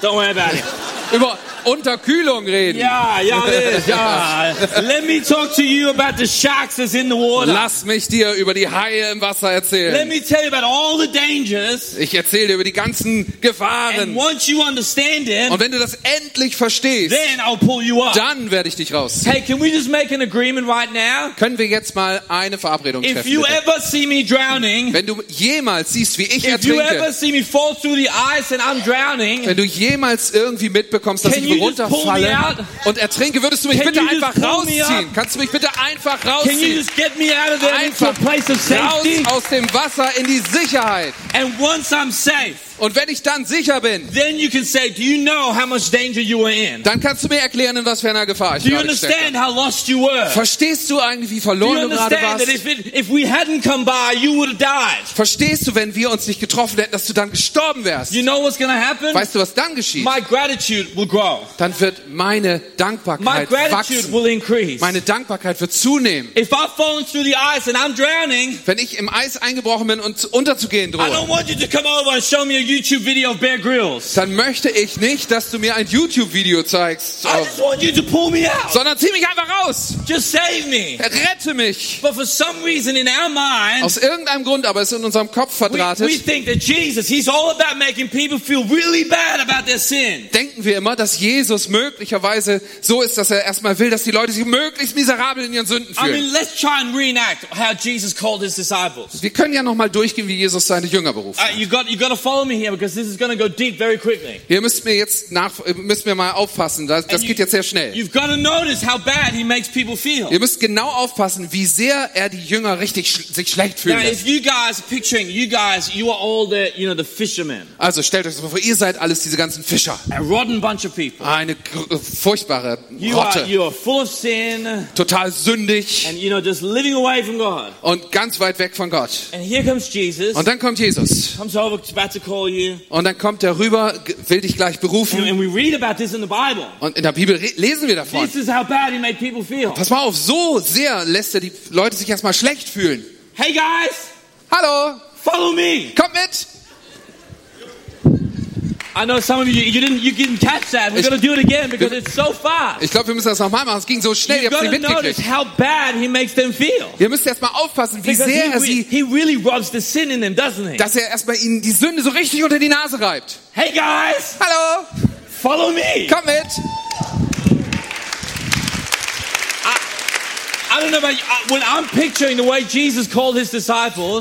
Speaker 2: Don't worry about it.
Speaker 3: Über Unterkühlung reden.
Speaker 2: It is. Yeah. Let me talk to you about the sharks that's in the water.
Speaker 3: Lass mich dir über die Haie im Wasser
Speaker 2: Let
Speaker 3: erzählen.
Speaker 2: me tell you about all the dangers.
Speaker 3: Ich erzähle dir über die ganzen
Speaker 2: And
Speaker 3: Gefahren.
Speaker 2: once you understand it,
Speaker 3: Und wenn du das endlich verstehst,
Speaker 2: then I'll pull you up.
Speaker 3: dann werde ich dich raus.
Speaker 2: Hey, can we just make an agreement right now?
Speaker 3: Können wir jetzt mal eine Verabredung
Speaker 2: If
Speaker 3: treffen?
Speaker 2: you
Speaker 3: Bitte?
Speaker 2: ever see me drowning,
Speaker 3: Wenn du jemals siehst, wie ich
Speaker 2: if you ever
Speaker 3: ertrinke,
Speaker 2: see me fall through the ice and I'm drowning,
Speaker 3: wenn du jemals irgendwie mitbekommst, dass ich runterfalle und ertrinke, würdest du mich bitte einfach rausziehen? Kannst du mich bitte einfach
Speaker 2: can you
Speaker 3: rausziehen?
Speaker 2: just get me out of there into a
Speaker 3: Einfach
Speaker 2: place of
Speaker 3: raus
Speaker 2: safety?
Speaker 3: aus dem Wasser in die Sicherheit.
Speaker 2: And once I'm safe,
Speaker 3: Und wenn ich dann sicher bin,
Speaker 2: then you can say, do you know how much danger you were in?
Speaker 3: dann kannst du mir erklären, in was für einer Gefahr ich
Speaker 2: Do you understand how lost you were?
Speaker 3: Verstehst du eigentlich, wie verloren du gerade
Speaker 2: that
Speaker 3: warst?
Speaker 2: if, it, if we hadn't come by, you would have died?
Speaker 3: Verstehst du, wenn wir uns nicht getroffen hätten, dass du dann gestorben wärst?
Speaker 2: You know what's to happen?
Speaker 3: Weißt du, was dann geschieht?
Speaker 2: My gratitude will grow.
Speaker 3: Dann wird meine
Speaker 2: My
Speaker 3: Dankbarkeit
Speaker 2: gratitude
Speaker 3: wachsen.
Speaker 2: will increase.
Speaker 3: Meine Dankbarkeit wird zunehmen.
Speaker 2: If I've fallen through the ice and I'm drowning,
Speaker 3: Wenn ich im Eis eingebrochen bin und unterzugehen
Speaker 2: I don't
Speaker 3: drohe,
Speaker 2: want you to come over and show me a YouTube video of Bear Grylls.
Speaker 3: dann möchte ich nicht, dass du mir ein YouTube-Video zeigst,
Speaker 2: I just want you to pull me out.
Speaker 3: sondern zieh mich einfach raus.
Speaker 2: Just save me.
Speaker 3: Rette mich.
Speaker 2: But for some reason in our mind,
Speaker 3: Aus irgendeinem Grund, aber es ist in unserem Kopf verdrahtet,
Speaker 2: we think that Jesus, he's all about making people feel really bad about their sin.
Speaker 3: denken wir immer, dass Jesus möglicherweise so ist, dass er erstmal will, dass die Leute sich möglichst miserabel in ihren Sünden
Speaker 2: I mean,
Speaker 3: fühlen.
Speaker 2: let's try and reenact how Jesus called his disciples.
Speaker 3: Wir können ja noch mal durchgehen, wie Jesus seine Jünger beruft.
Speaker 2: Uh, you got you got to follow me here because this is going to go deep very quickly.
Speaker 3: Ihr müsst mir jetzt nach, äh, müsst mir mal aufpassen. Das, das
Speaker 2: And
Speaker 3: geht
Speaker 2: you-
Speaker 3: jetzt sehr schnell.
Speaker 2: You've got to notice how bad he makes people feel.
Speaker 3: Ihr müsst genau aufpassen, wie sehr er die Jünger richtig sch sich schlecht fühlen
Speaker 2: Now,
Speaker 3: lässt.
Speaker 2: if you guys are picturing, you guys, you are all the, you know, the fishermen,
Speaker 3: Also stellt euch das mal vor, ihr seid alles diese ganzen Fischer.
Speaker 2: a rotten bunch of people.
Speaker 3: Eine gr- furchtbare
Speaker 2: You are,
Speaker 3: Rotte.
Speaker 2: you are full of sin
Speaker 3: Total sündig
Speaker 2: and, you know, just living away from God.
Speaker 3: und ganz weit weg von Gott.
Speaker 2: And here comes Jesus,
Speaker 3: Und dann kommt Jesus.
Speaker 2: comes over, about to call you.
Speaker 3: Und dann kommt er rüber, will dich gleich berufen.
Speaker 2: and we read about this in the Bible.
Speaker 3: Und in der Bibel lesen wir davon. Pass mal auf, so sehr lässt er die Leute sich erstmal schlecht fühlen.
Speaker 2: Hey guys,
Speaker 3: Hallo,
Speaker 2: follow me.
Speaker 3: kommt mit.
Speaker 2: I know some of you, you didn't, you didn't catch that. We're
Speaker 3: Ich-
Speaker 2: to do it again because it's so fast.
Speaker 3: Ich glaube, wir müssen das nochmal machen. Es ging so schnell, ihr
Speaker 2: You've
Speaker 3: habt es nicht mitgekriegt.
Speaker 2: how bad he makes them feel.
Speaker 3: Ihr müsst erstmal aufpassen, wie
Speaker 2: Because he,
Speaker 3: sehr er
Speaker 2: re-
Speaker 3: sie,
Speaker 2: he really rubs the sin in them, doesn't he?
Speaker 3: dass er erstmal ihnen die Sünde so richtig unter die Nase reibt.
Speaker 2: Hey guys,
Speaker 3: Hallo,
Speaker 2: follow me.
Speaker 3: kommt mit.
Speaker 2: I don't know about you. uh, When I'm picturing the way Jesus called his disciples,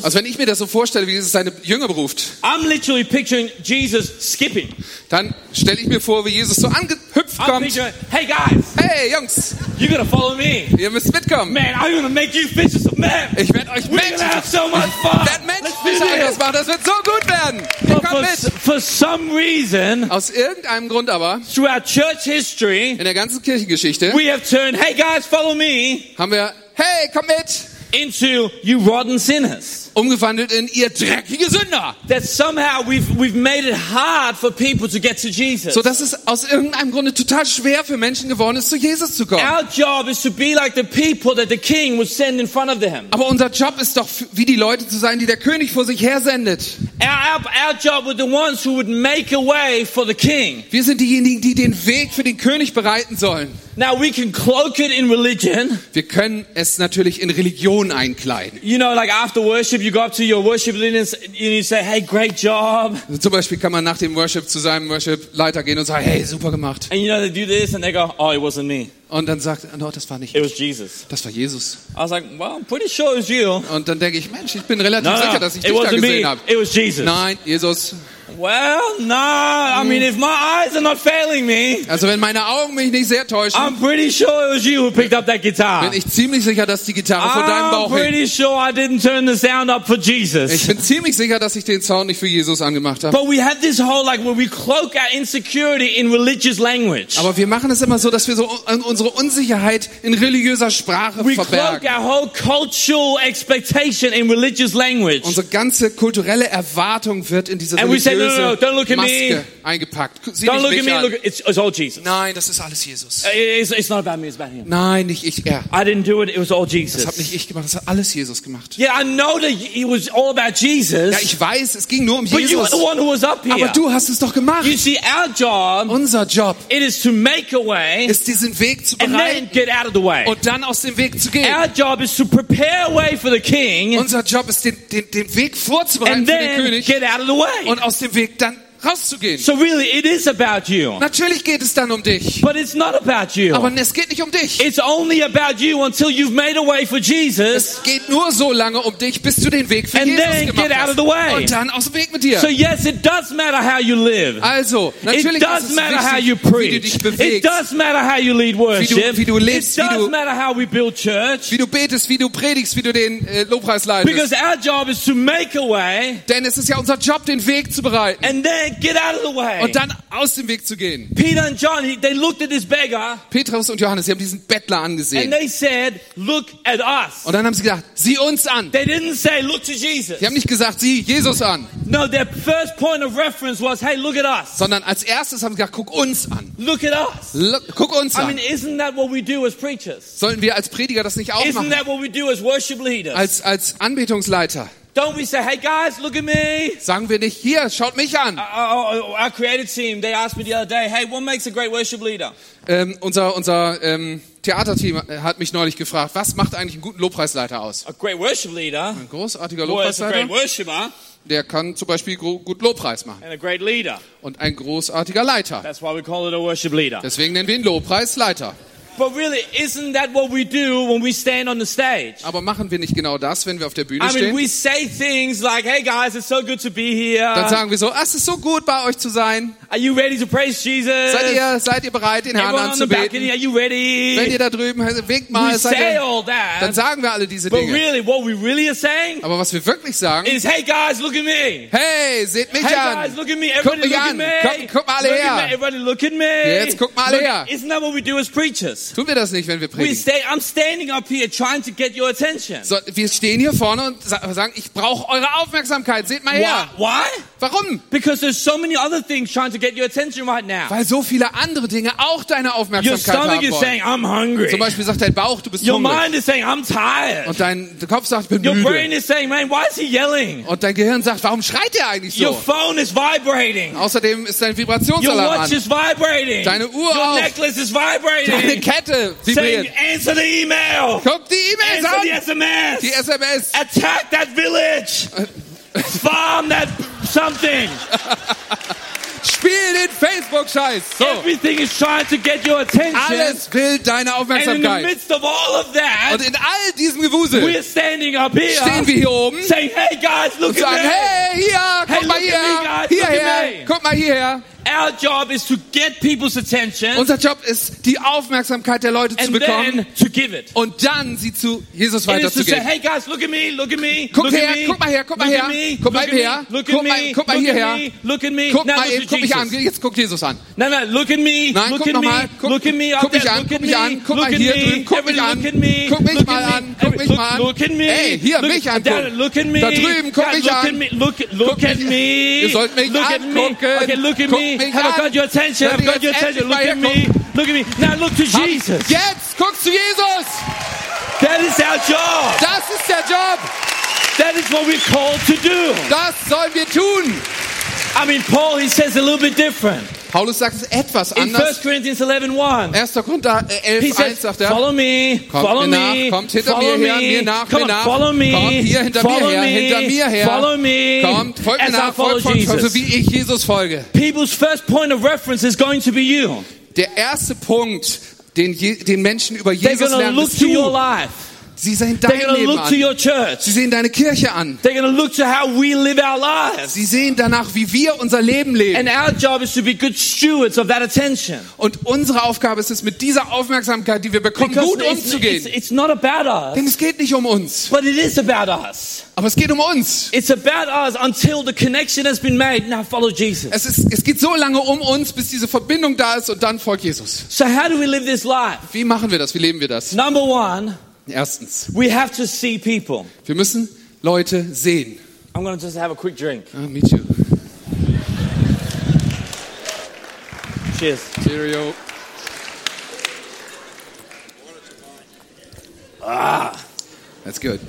Speaker 3: Also wenn ich mir das so vorstelle, wie Jesus seine Jünger beruft,
Speaker 2: I'm literally picturing Jesus skipping.
Speaker 3: dann stelle ich mir vor, wie Jesus so angehüpft kommt.
Speaker 2: hey guys,
Speaker 3: Hey Jungs,
Speaker 2: you gotta follow me.
Speaker 3: ihr müsst mitkommen.
Speaker 2: Man, I'm gonna make you fishers of men.
Speaker 3: Ich werde euch
Speaker 2: We're
Speaker 3: Menschen,
Speaker 2: gonna have so much fun.
Speaker 3: werd Menschen
Speaker 2: Let's do
Speaker 3: Fischer
Speaker 2: this.
Speaker 3: das machen. Das wird so gut werden. Ihr kommt mit.
Speaker 2: for some reason,
Speaker 3: Aus irgendeinem Grund aber,
Speaker 2: throughout church history,
Speaker 3: in der ganzen Kirchengeschichte,
Speaker 2: we have turned, hey guys, follow me,
Speaker 3: haben wir, hey, komm mit,
Speaker 2: into you rotten sinners.
Speaker 3: umgewandelt in ihr dreckige Sünder.
Speaker 2: That somehow we've, we've made it hard for people to get to Jesus.
Speaker 3: So dass es aus irgendeinem Grunde total schwer für Menschen geworden ist, zu Jesus zu kommen.
Speaker 2: Our job is to be like the people that the king would send in front of them.
Speaker 3: Aber unser Job ist doch, wie die Leute zu sein, die der König vor sich her sendet.
Speaker 2: Our, our, our job were the ones who would make a way for the king.
Speaker 3: Wir sind diejenigen, die den Weg für den König bereiten sollen.
Speaker 2: Now we can cloak it in religion.
Speaker 3: Wir können es natürlich in Religion einkleiden.
Speaker 2: You know, like after worship, you go up to your worship leader and you say, hey, great job.
Speaker 3: Zum Beispiel kann man nach dem Worship zu seinem Worship-Leiter gehen und sagen, hey, super gemacht.
Speaker 2: And you know, they do this and they go, oh, it wasn't me.
Speaker 3: Und dann sagt er, no, das war nicht,
Speaker 2: It was Jesus.
Speaker 3: das war Jesus.
Speaker 2: I was like, well, I'm pretty sure it was you.
Speaker 3: Und dann denke ich, Mensch, ich bin relativ
Speaker 2: No,
Speaker 3: sicher, dass ich dich da gesehen habe.
Speaker 2: It was Jesus.
Speaker 3: Nein, Jesus.
Speaker 2: Well, no. I mean, if my eyes are not failing me,
Speaker 3: Also wenn meine Augen mich nicht sehr täuschen,
Speaker 2: I'm pretty sure it was you who picked up that guitar.
Speaker 3: bin ich ziemlich sicher, dass die Gitarre vor deinem
Speaker 2: I'm
Speaker 3: Bauch hängt.
Speaker 2: pretty sure I didn't turn the sound up for
Speaker 3: Ich
Speaker 2: Jesus.
Speaker 3: bin ziemlich sicher, dass ich den Sound nicht für Jesus angemacht habe.
Speaker 2: But we have this whole like where we cloak our insecurity in religious language.
Speaker 3: Aber wir machen es immer so, dass wir so un- unsere Unsicherheit in religiöser Sprache
Speaker 2: We cloak
Speaker 3: verbergen.
Speaker 2: our whole cultural expectation in religious language.
Speaker 3: Unsere ganze kulturelle Erwartung wird in diese
Speaker 2: And we say, no,
Speaker 3: religiöse
Speaker 2: no, no, don't look at me.
Speaker 3: Maske eingepackt. Sieh
Speaker 2: Don't look at me. Look, it's, it's all Jesus.
Speaker 3: Nein, das ist alles Jesus.
Speaker 2: Uh, It's, it's not about me. It's about Him.
Speaker 3: Nein, nicht ich, er.
Speaker 2: I didn't do it. It was all
Speaker 3: Das hat nicht
Speaker 2: Jesus.
Speaker 3: ich gemacht, das hat alles Jesus gemacht.
Speaker 2: Yeah, I know that it was all about Jesus.
Speaker 3: Ja, ich weiß, es ging nur um
Speaker 2: but you were
Speaker 3: Jesus.
Speaker 2: the one who was up here.
Speaker 3: Aber du hast es doch gemacht.
Speaker 2: You see, our job
Speaker 3: Unser Job
Speaker 2: it is to make a way
Speaker 3: ist, diesen Weg zu
Speaker 2: and then
Speaker 3: bereiten
Speaker 2: get out of the way.
Speaker 3: und dann aus dem Weg zu gehen.
Speaker 2: Our job is to prepare a way for the king
Speaker 3: Unser Job ist, den, den, den Weg vorzubereiten
Speaker 2: and
Speaker 3: für den
Speaker 2: then
Speaker 3: König
Speaker 2: get out of the way.
Speaker 3: und aus dem Weg dann rauszugehen.
Speaker 2: So really, it is about you,
Speaker 3: Natürlich geht es dann um dich,
Speaker 2: but it's not about you.
Speaker 3: aber es geht nicht um dich.
Speaker 2: It's only about you until you've made a way for Jesus.
Speaker 3: Es geht nur so lange um dich, bis du den Weg für
Speaker 2: And
Speaker 3: Jesus
Speaker 2: then
Speaker 3: gemacht
Speaker 2: get out
Speaker 3: hast.
Speaker 2: of the way.
Speaker 3: Und dann aus dem Weg mit dir.
Speaker 2: So yes, it does matter how you live.
Speaker 3: Also,
Speaker 2: It
Speaker 3: natürlich ist
Speaker 2: does
Speaker 3: es
Speaker 2: matter how you
Speaker 3: wichtig, wie du dich
Speaker 2: preach. It
Speaker 3: bewegst,
Speaker 2: does matter how you lead worship.
Speaker 3: wie du lebst,
Speaker 2: It
Speaker 3: wie
Speaker 2: does
Speaker 3: du-
Speaker 2: matter how we build church.
Speaker 3: wie du betest, wie du predigst, wie du den äh, Lobpreis leitest.
Speaker 2: Because our job is to make a way
Speaker 3: Denn es ist ja unser Job, den Weg zu bereiten
Speaker 2: and then get out of the way.
Speaker 3: und dann aus dem Weg zu gehen.
Speaker 2: Peter and John, he, they looked at this beggar
Speaker 3: Petrus und Johannes, sie haben diesen Bettler
Speaker 2: and
Speaker 3: angesehen.
Speaker 2: they said, look at us.
Speaker 3: Und dann haben sie gedacht, sieh uns an.
Speaker 2: They didn't say, look to Jesus.
Speaker 3: Sie haben nicht gesagt, sieh Jesus an,
Speaker 2: No, their first point of reference was, hey, look at us.
Speaker 3: sondern als erstes haben sie gesagt, guck uns an.
Speaker 2: Look at us.
Speaker 3: Look, guck uns
Speaker 2: I mean,
Speaker 3: an.
Speaker 2: isn't that what we do as preachers?
Speaker 3: Sollen wir als Prediger das nicht auch
Speaker 2: Isn't
Speaker 3: machen?
Speaker 2: that what we do as worship leaders?
Speaker 3: Als, als Anbetungsleiter.
Speaker 2: Don't we say, hey guys, look at me?
Speaker 3: Sagen wir nicht, hier, schaut mich an.
Speaker 2: Our, our creative team, they asked me the other day, hey, what makes a great worship leader?
Speaker 3: Ähm, unser unser ähm, Theaterteam hat mich neulich gefragt, was macht eigentlich einen guten Lobpreisleiter aus?
Speaker 2: A great worship leader
Speaker 3: Ein großartiger
Speaker 2: was a great
Speaker 3: Lobpreisleiter,
Speaker 2: worshiper
Speaker 3: der kann zum Beispiel gut Lobpreis machen.
Speaker 2: and a great leader.
Speaker 3: Und ein großartiger Leiter.
Speaker 2: That's why we call it a worship leader.
Speaker 3: Deswegen nennen wir ihn Lobpreisleiter.
Speaker 2: But really, isn't that what we do when we stand on the stage?
Speaker 3: Aber machen wir nicht genau das, wenn wir auf der Bühne
Speaker 2: I mean,
Speaker 3: stehen?
Speaker 2: we say things like, hey guys, it's so good to be here.
Speaker 3: Dann sagen wir so, "Ah, es ist so gut bei euch zu sein.
Speaker 2: Are you ready to praise Jesus?
Speaker 3: Seid ihr, seid ihr bereit, den Herrn
Speaker 2: Everyone on the balcony,
Speaker 3: anzubeten?
Speaker 2: are you ready?
Speaker 3: Wenn ihr da drüben, winkt mal, seid
Speaker 2: say
Speaker 3: ihr,
Speaker 2: all
Speaker 3: dann
Speaker 2: that.
Speaker 3: sagen wir alle diese
Speaker 2: But
Speaker 3: Dinge.
Speaker 2: really, what we really are saying
Speaker 3: Aber was wir wirklich sagen,
Speaker 2: is, hey guys, look at me.
Speaker 3: hey, seht mich
Speaker 2: Hey guys,
Speaker 3: an.
Speaker 2: look at me. Everybody
Speaker 3: mich
Speaker 2: look at
Speaker 3: an.
Speaker 2: me.
Speaker 3: Guck- guck mal alle
Speaker 2: look
Speaker 3: her.
Speaker 2: At me. Everybody look at me.
Speaker 3: Jetzt guck mal alle
Speaker 2: Look-
Speaker 3: her.
Speaker 2: Isn't that what we do as preachers?
Speaker 3: Tun wir das nicht, wenn wir
Speaker 2: We
Speaker 3: predigen?
Speaker 2: stay, I'm standing up here trying to get your attention.
Speaker 3: So, wir stehen hier vorne und sa- sagen, ich brauche eure Aufmerksamkeit. Seht mal
Speaker 2: Why?
Speaker 3: her.
Speaker 2: Why?
Speaker 3: Warum?
Speaker 2: Because there's so many other things trying to get your attention right now.
Speaker 3: Weil so viele andere Dinge auch deine
Speaker 2: Your
Speaker 3: Aufmerksamkeit
Speaker 2: stomach
Speaker 3: haben
Speaker 2: is saying, I'm hungry.
Speaker 3: Zum Beispiel sagt dein Bauch, du bist
Speaker 2: Your
Speaker 3: hungrig.
Speaker 2: mind is saying, I'm tired.
Speaker 3: Und dein Kopf sagt, ich bin
Speaker 2: Your brain
Speaker 3: müde.
Speaker 2: is saying, man, why is he yelling?
Speaker 3: Und dein Gehirn sagt, warum schreit der eigentlich
Speaker 2: Your
Speaker 3: so?
Speaker 2: phone is vibrating.
Speaker 3: Außerdem ist dein
Speaker 2: Your
Speaker 3: Vibrationsalarm
Speaker 2: watch
Speaker 3: an.
Speaker 2: is vibrating.
Speaker 3: Deine Uhr
Speaker 2: Your
Speaker 3: auch.
Speaker 2: necklace is
Speaker 3: Deine
Speaker 2: vibrating.
Speaker 3: Kette
Speaker 2: Saying,
Speaker 3: vibriert.
Speaker 2: answer the email.
Speaker 3: Guck die E-Mails
Speaker 2: Answer the
Speaker 3: an.
Speaker 2: SMS.
Speaker 3: Die SMS.
Speaker 2: Attack that village. Farm that something.
Speaker 3: Spiel den Facebook-Scheiß. So.
Speaker 2: Everything is trying to get your attention.
Speaker 3: Alles will deine
Speaker 2: And in the
Speaker 3: Aufmerksamkeit.
Speaker 2: midst of all of that,
Speaker 3: Und in all diesem Gewusel
Speaker 2: we're standing up here
Speaker 3: stehen wir hier oben
Speaker 2: saying, hey guys, look
Speaker 3: und
Speaker 2: at
Speaker 3: sagen,
Speaker 2: me.
Speaker 3: hey, hier,
Speaker 2: Hey,
Speaker 3: guck mal
Speaker 2: at me, guys,
Speaker 3: hier,
Speaker 2: at
Speaker 3: hierher, guck mal hierher.
Speaker 2: Our job is to get people's attention
Speaker 3: Unser Job ist, die Aufmerksamkeit der Leute zu bekommen
Speaker 2: then to give it.
Speaker 3: und dann sie zu Jesus
Speaker 2: say,
Speaker 3: weiterzugeben.
Speaker 2: hey guys, look at me, look at me,
Speaker 3: Guck
Speaker 2: look
Speaker 3: her,
Speaker 2: at me,
Speaker 3: guck mal her, guck mal her, guck mal her, guck mal- guck mal hierher.
Speaker 2: me, look at me.
Speaker 3: Guck mal eben, guck mich an. Jetzt guck Jesus an.
Speaker 2: No, no, look at me,
Speaker 3: Nein,
Speaker 2: look
Speaker 3: guck
Speaker 2: at
Speaker 3: noch
Speaker 2: me,
Speaker 3: mal. Guck-
Speaker 2: look at me,
Speaker 3: guck mich an, guck mich an, guck mal hier drüben, guck mich an. Guck mich mal an, guck mich
Speaker 2: look-
Speaker 3: mal an.
Speaker 2: Look at me.
Speaker 3: Hey, hier, mich
Speaker 2: me.
Speaker 3: Da drüben, guck mich
Speaker 2: look
Speaker 3: an.
Speaker 2: At me. Look, at me.
Speaker 3: Ihr sollt mich
Speaker 2: look at me.
Speaker 3: angucken.
Speaker 2: Okay, look at
Speaker 3: Guck
Speaker 2: me.
Speaker 3: mich
Speaker 2: Have I
Speaker 3: an.
Speaker 2: got your attention? I've got your attention. Look at me. Look at me. Now look to
Speaker 3: Hab-
Speaker 2: Jesus.
Speaker 3: Jetzt guckst du Jesus.
Speaker 2: That is our job.
Speaker 3: Das ist der Job.
Speaker 2: That is what we're called to do.
Speaker 3: Das sollen wir tun.
Speaker 2: I mean, Paul, he says a little bit different.
Speaker 3: Paulus sagt es etwas
Speaker 2: In 1
Speaker 3: anders.
Speaker 2: Corinthians 11, 1.
Speaker 3: 1. Korinther äh,
Speaker 2: He
Speaker 3: 11, 1
Speaker 2: says,
Speaker 3: sagt er.
Speaker 2: follow me,
Speaker 3: Kommt
Speaker 2: follow
Speaker 3: mir nach,
Speaker 2: me,
Speaker 3: kommt hinter
Speaker 2: follow
Speaker 3: mir her,
Speaker 2: me,
Speaker 3: mir nach, mir nach.
Speaker 2: follow me,
Speaker 3: Kommt hier hinter mir her,
Speaker 2: me,
Speaker 3: hinter mir her.
Speaker 2: follow me,
Speaker 3: Kommt, folgt mir nach, folgt, folgt, folgt, so wie ich Jesus folge.
Speaker 2: People's first point of reference is going to be you.
Speaker 3: Der erste Punkt, den, den Menschen über Jesus lernen,
Speaker 2: look
Speaker 3: bist
Speaker 2: to your
Speaker 3: du. Sie sehen
Speaker 2: They're
Speaker 3: dein Leben
Speaker 2: look to
Speaker 3: an.
Speaker 2: your church.
Speaker 3: Sie sehen deine Kirche an.
Speaker 2: They're going to look to how we live our lives.
Speaker 3: Sie sehen danach, wie wir unser Leben leben.
Speaker 2: And our job is to be good stewards of that attention.
Speaker 3: Und unsere Aufgabe ist es, mit dieser Aufmerksamkeit, die wir bekommen,
Speaker 2: Because
Speaker 3: gut
Speaker 2: it's, it's,
Speaker 3: umzugehen.
Speaker 2: it's not about us,
Speaker 3: Denn es geht nicht um uns,
Speaker 2: but it is about us.
Speaker 3: aber es geht um uns.
Speaker 2: It's about us until the connection has been made. Now follow Jesus.
Speaker 3: Es, ist, es geht so lange um uns, bis diese Verbindung da ist und dann folgt Jesus.
Speaker 2: So how do we live this life?
Speaker 3: Wie machen wir das? Wie leben wir das?
Speaker 2: Number one,
Speaker 3: Erstens,
Speaker 2: we have to see people.
Speaker 3: wir müssen Leute sehen.
Speaker 2: I'm going to just have a quick drink.
Speaker 3: Ah, me too.
Speaker 2: Cheers.
Speaker 3: Cheerio. Ah, that's good.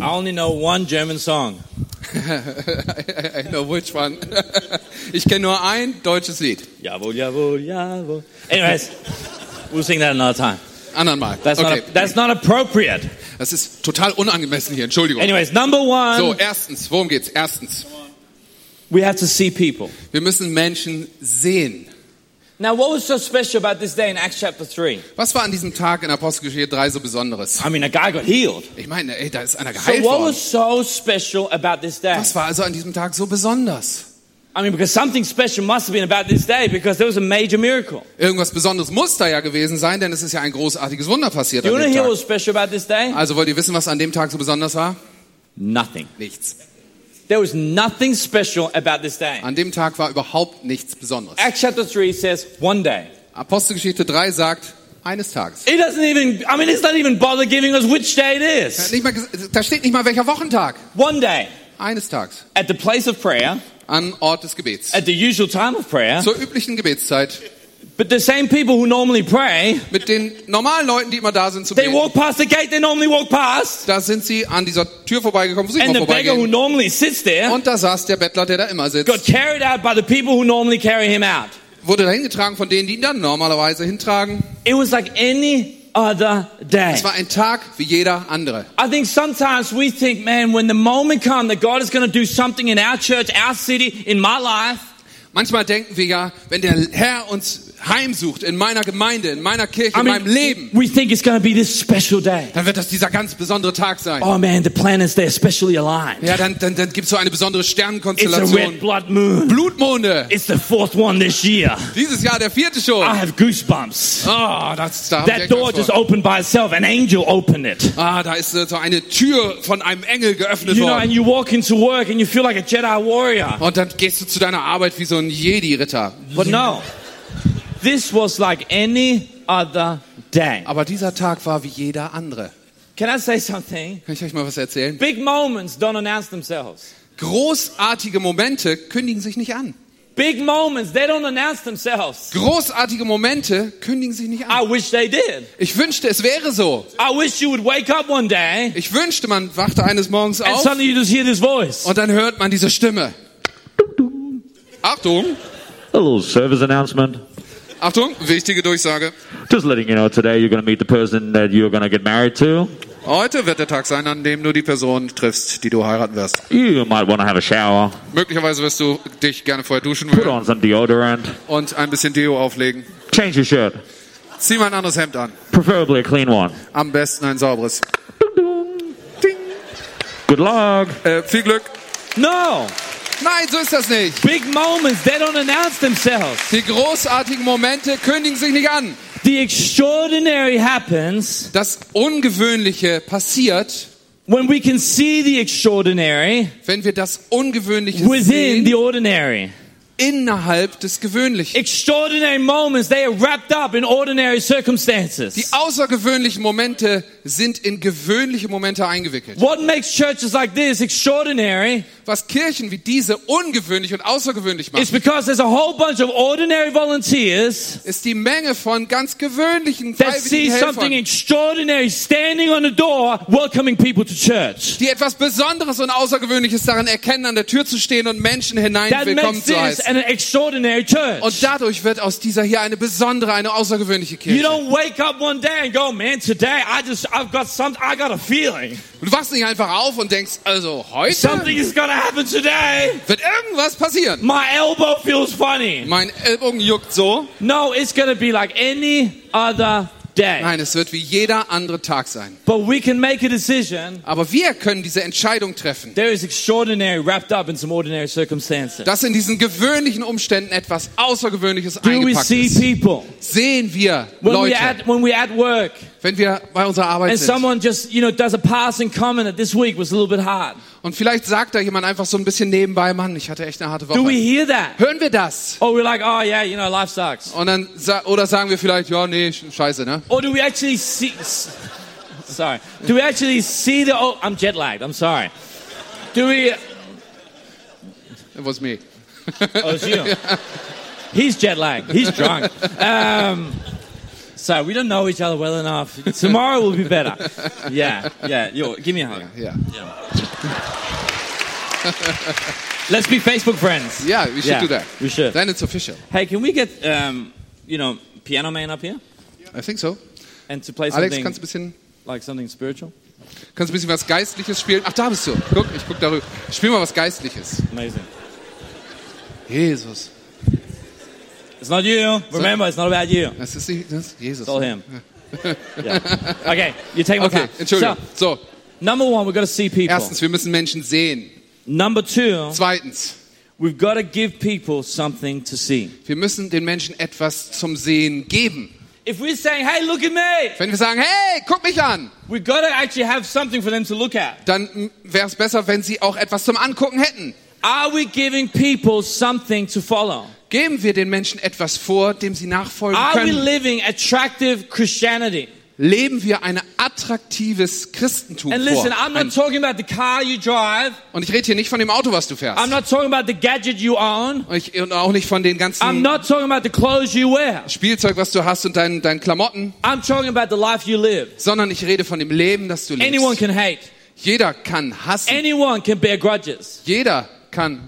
Speaker 2: I only know one German song.
Speaker 3: I know which one. Ich kenne nur ein deutsches Lied.
Speaker 2: Jawohl, jawohl, jawohl. Anyways, we'll sing that another time.
Speaker 3: Anderen Mal.
Speaker 2: That's,
Speaker 3: Okay.
Speaker 2: not, that's not appropriate.
Speaker 3: Das ist total unangemessen hier. Entschuldigung.
Speaker 2: Anyways, number one,
Speaker 3: So, erstens, worum geht's? Erstens,
Speaker 2: we have to see people.
Speaker 3: wir müssen Menschen sehen.
Speaker 2: Now, what was so special about this day in Acts chapter 3?
Speaker 3: Was war an diesem Tag in Apostelgeschichte 3 so Besonderes?
Speaker 2: I mean, a guy got healed.
Speaker 3: Ich meine, ey, da ist einer
Speaker 2: So,
Speaker 3: geheilt
Speaker 2: what
Speaker 3: worden.
Speaker 2: was so special about this day?
Speaker 3: Was war also an diesem Tag so besonders?
Speaker 2: I mean, because something special must have been about this day because there was a major miracle.
Speaker 3: Irgendwas Besonderes muss da ja gewesen sein, denn es ist ja ein großartiges Wunder passiert
Speaker 2: Do
Speaker 3: an dem Tag.
Speaker 2: what's special about this day?
Speaker 3: Also wollt ihr wissen, was an dem Tag so besonders war?
Speaker 2: Nothing.
Speaker 3: Nichts.
Speaker 2: There was nothing special about this day.
Speaker 3: An dem Tag war überhaupt nichts Besonderes.
Speaker 2: Acts chapter 3 says one day.
Speaker 3: Apostelgeschichte 3 sagt, eines Tages.
Speaker 2: It doesn't even, I mean, it's not even bother giving us which day it is.
Speaker 3: Mal, da steht nicht mal welcher Wochentag.
Speaker 2: One day,
Speaker 3: Eines Tages.
Speaker 2: at the place of prayer,
Speaker 3: An Ort des Gebets.
Speaker 2: at the usual time of prayer,
Speaker 3: Zur üblichen Gebetszeit.
Speaker 2: but the same people who normally pray,
Speaker 3: Mit den normalen Leuten, die immer da sind zum
Speaker 2: they
Speaker 3: Beten.
Speaker 2: walk past the gate they normally walk past,
Speaker 3: Da sind sie an dieser Tür vorbeigekommen, wo sie
Speaker 2: and
Speaker 3: immer
Speaker 2: the beggar who normally sits there
Speaker 3: Und da saß der Bettler, der da immer sitzt.
Speaker 2: got carried out by the people who normally carry him out.
Speaker 3: Wurde dahin getragen von denen, die ihn dann normalerweise hintragen.
Speaker 2: It was like any other day.
Speaker 3: Es war ein Tag wie jeder andere.
Speaker 2: I think sometimes we think, man, when the moment comes that God is going to do something in our church, our city, in my life,
Speaker 3: Manchmal denken wir ja, wenn der Herr uns heimsucht in meiner Gemeinde, in meiner Kirche,
Speaker 2: I
Speaker 3: in meinem
Speaker 2: mean,
Speaker 3: Leben,
Speaker 2: we think it's be this special day.
Speaker 3: dann wird das dieser ganz besondere Tag sein.
Speaker 2: Oh man, the planets, they're specially aligned.
Speaker 3: Ja, dann, dann, dann gibt's so eine besondere
Speaker 2: It's a red
Speaker 3: Sternenkonstellation.
Speaker 2: blood moon.
Speaker 3: Blutmonde.
Speaker 2: It's the fourth one this year.
Speaker 3: Dieses Jahr der vierte schon.
Speaker 2: I have goosebumps.
Speaker 3: Ah, das, da
Speaker 2: That door just opened by itself. An angel opened it.
Speaker 3: Ah, da ist äh, so eine Tür von einem Engel geöffnet
Speaker 2: You know, and
Speaker 3: worden.
Speaker 2: you walk into work and you feel like a Jedi warrior.
Speaker 3: Und dann gehst du zu deiner Arbeit wie so ein Jedi-Ritter.
Speaker 2: But no, this was like any other day.
Speaker 3: Aber dieser Tag war wie jeder andere.
Speaker 2: Can I say something?
Speaker 3: Kann ich euch mal was erzählen?
Speaker 2: Big moments don't announce themselves.
Speaker 3: Großartige Momente kündigen sich nicht an.
Speaker 2: Big moments, they don't announce themselves.
Speaker 3: Großartige Momente kündigen sich nicht an.
Speaker 2: I wish they did.
Speaker 3: Ich wünschte, es wäre so.
Speaker 2: I wish you would wake up one day
Speaker 3: Ich wünschte, man wachte eines Morgens
Speaker 2: and
Speaker 3: auf
Speaker 2: suddenly you just hear this voice.
Speaker 3: und dann hört man diese Stimme. Achtung,
Speaker 4: A little service announcement.
Speaker 3: Achtung, wichtige Durchsage.
Speaker 4: Just letting you know today you're going to meet the person that you're going to get married to.
Speaker 3: Heute wird der Tag sein, an dem du die Person triffst, die du heiraten wirst.
Speaker 4: You might want to have a shower,
Speaker 3: Möglicherweise wirst du dich gerne vorher duschen
Speaker 4: put on some deodorant,
Speaker 3: und ein bisschen Deo auflegen.
Speaker 4: change your shirt,
Speaker 3: Zieh mal ein anderes Hemd an.
Speaker 4: preferably a clean one.
Speaker 3: Am besten ein sauberes.
Speaker 4: Good luck.
Speaker 3: Äh, viel Glück.
Speaker 2: No,
Speaker 3: Nein, so ist das nicht.
Speaker 2: big moments, they don't announce themselves.
Speaker 3: Die großartigen Momente kündigen sich nicht an.
Speaker 2: The extraordinary happens
Speaker 3: Das Ungewöhnliche passiert,
Speaker 2: when we can see the extraordinary
Speaker 3: wenn wir das Ungewöhnliche
Speaker 2: within
Speaker 3: sehen
Speaker 2: the ordinary.
Speaker 3: innerhalb des Gewöhnlichen.
Speaker 2: Extraordinary moments, they are wrapped up in ordinary circumstances.
Speaker 3: Die außergewöhnlichen Momente sind in gewöhnliche Momente eingewickelt.
Speaker 2: What makes churches like this extraordinary
Speaker 3: Was Kirchen wie diese ungewöhnlich und außergewöhnlich
Speaker 2: is
Speaker 3: machen,
Speaker 2: because there's a whole bunch of ordinary volunteers
Speaker 3: ist die Menge von ganz gewöhnlichen
Speaker 2: that see
Speaker 3: freiwilligen
Speaker 2: something extraordinary standing on the door welcoming people to church.
Speaker 3: die etwas Besonderes und Außergewöhnliches daran erkennen, an der Tür zu stehen und Menschen hinein
Speaker 2: That
Speaker 3: willkommen zu heißen.
Speaker 2: an extraordinary church.
Speaker 3: Und dadurch wird aus dieser hier eine besondere, eine außergewöhnliche
Speaker 2: You
Speaker 3: Kirche.
Speaker 2: don't wake up one day and go, man, today I just, I've got something, I got a feeling.
Speaker 3: Du wachst nicht einfach auf und denkst, also heute
Speaker 2: Something is gonna happen today.
Speaker 3: wird irgendwas passieren.
Speaker 2: My elbow feels funny.
Speaker 3: Mein Ellbogen juckt so.
Speaker 2: No, it's gonna be like any other day.
Speaker 3: Nein, es wird wie jeder andere Tag sein.
Speaker 2: But we can make a decision.
Speaker 3: Aber wir können diese Entscheidung treffen,
Speaker 2: There is extraordinary wrapped up in some ordinary circumstances.
Speaker 3: dass in diesen gewöhnlichen Umständen etwas Außergewöhnliches
Speaker 2: Do we
Speaker 3: eingepackt
Speaker 2: see
Speaker 3: ist.
Speaker 2: people
Speaker 3: Sehen wir
Speaker 2: when we
Speaker 3: Leute,
Speaker 2: at when we at work
Speaker 3: wenn wir bei unserer Arbeit
Speaker 2: and
Speaker 3: sind.
Speaker 2: someone just you know does a passing comment that this week was a little bit hard?
Speaker 3: Und vielleicht sagt da jemand einfach so ein bisschen nebenbei, Mann, ich hatte echt eine harte
Speaker 2: Do we
Speaker 3: Woche.
Speaker 2: hear that?
Speaker 3: Hören wir das?
Speaker 2: Or we're like, oh yeah, you know, life sucks.
Speaker 3: Und dann sa oder sagen wir vielleicht, ja, nee, sch- scheiße, ne?
Speaker 2: Or do we actually see? Sorry. Do we actually see the? Oh, I'm jet lagged. I'm sorry. Do we?
Speaker 3: It was me.
Speaker 2: Oh, it's you. He's jet lagged. He's drunk. Um, sorry, we don't know each other well enough. Tomorrow will be better. Yeah, yeah. Yo, give me a hug.
Speaker 3: Yeah, yeah.
Speaker 2: Let's be Facebook friends.
Speaker 3: Yeah, we should
Speaker 2: Yeah,
Speaker 3: do that.
Speaker 2: we should.
Speaker 3: Then it's official.
Speaker 2: Hey, can we get um, you know, piano man up here
Speaker 3: I think so.
Speaker 2: and to play
Speaker 3: Alex,
Speaker 2: something
Speaker 3: kannst du ein bisschen,
Speaker 2: like something spiritual?
Speaker 3: kannst du ein bisschen was Geistliches spielen? Ach, da bist du. Guck, ich guck darüber. Spiel mal was Geistliches.
Speaker 2: Amazing.
Speaker 3: Jesus.
Speaker 2: It's not you. Remember, it's not about you.
Speaker 3: Das ist, die, das ist Jesus.
Speaker 2: It's all him. Yeah. Okay, you take my
Speaker 3: Okay,
Speaker 2: time.
Speaker 3: Entschuldigung.
Speaker 2: So,
Speaker 3: So,
Speaker 2: number one, we've got to see people.
Speaker 3: erstens, wir müssen Menschen sehen.
Speaker 2: Number two,
Speaker 3: Zweitens,
Speaker 2: we've got to give people something to see.
Speaker 3: wir müssen den Menschen etwas zum Sehen geben.
Speaker 2: If we're saying, hey, look at me,
Speaker 3: Wenn wir sagen, hey, guck mich an,
Speaker 2: we've got to actually have something for them to look at.
Speaker 3: dann wäre es besser, wenn sie auch etwas zum Angucken hätten.
Speaker 2: Are we giving people something to follow?
Speaker 3: Geben wir den Menschen etwas vor, dem sie nachfolgen
Speaker 2: Are we
Speaker 3: können.
Speaker 2: living attractive Christianity?
Speaker 3: Leben wir ein attraktives Christentum
Speaker 2: And
Speaker 3: vor.
Speaker 2: listen, I'm
Speaker 3: Ein,
Speaker 2: not talking about the car you drive.
Speaker 3: und ich rede hier nicht von dem Auto, was du fährst.
Speaker 2: I'm not talking about the gadget you own.
Speaker 3: Und, ich, und auch nicht von den
Speaker 2: I'm
Speaker 3: ganzen
Speaker 2: not talking about the clothes you wear.
Speaker 3: Spielzeug, was du hast und deinen, deinen Klamotten,
Speaker 2: I'm talking about the life you live.
Speaker 3: sondern ich rede von dem Leben, das du lebst.
Speaker 2: Anyone can hate.
Speaker 3: Jeder kann hassen.
Speaker 2: Anyone can bear grudges.
Speaker 3: Jeder kann,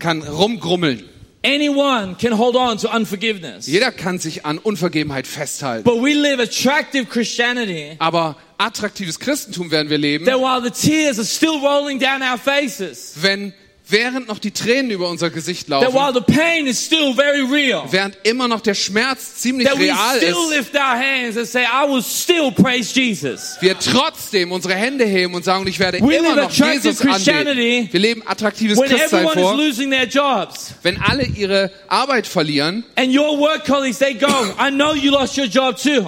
Speaker 3: kann rumgrummeln.
Speaker 2: Anyone can hold on to unforgiveness.
Speaker 3: Jeder kann sich an Unvergebenheit festhalten.
Speaker 2: But we live attractive Christianity
Speaker 3: Aber attraktives Christentum werden wir leben,
Speaker 2: that while the tears are still rolling down our faces,
Speaker 3: wenn während noch die Tränen über unser Gesicht
Speaker 2: that
Speaker 3: laufen,
Speaker 2: while the pain is still very real,
Speaker 3: während immer noch der Schmerz ziemlich real
Speaker 2: still
Speaker 3: ist,
Speaker 2: lift our hands and say, I will still praise Jesus.
Speaker 3: wir trotzdem unsere Hände heben und sagen, ich werde
Speaker 2: We
Speaker 3: immer
Speaker 2: live
Speaker 3: noch
Speaker 2: attractive
Speaker 3: Jesus anbeten. Wir leben attraktives
Speaker 2: When
Speaker 3: Christsein
Speaker 2: everyone
Speaker 3: vor.
Speaker 2: is losing their jobs
Speaker 3: Wenn alle ihre Arbeit verlieren
Speaker 2: and your work colleagues, they go, I know you lost your job too.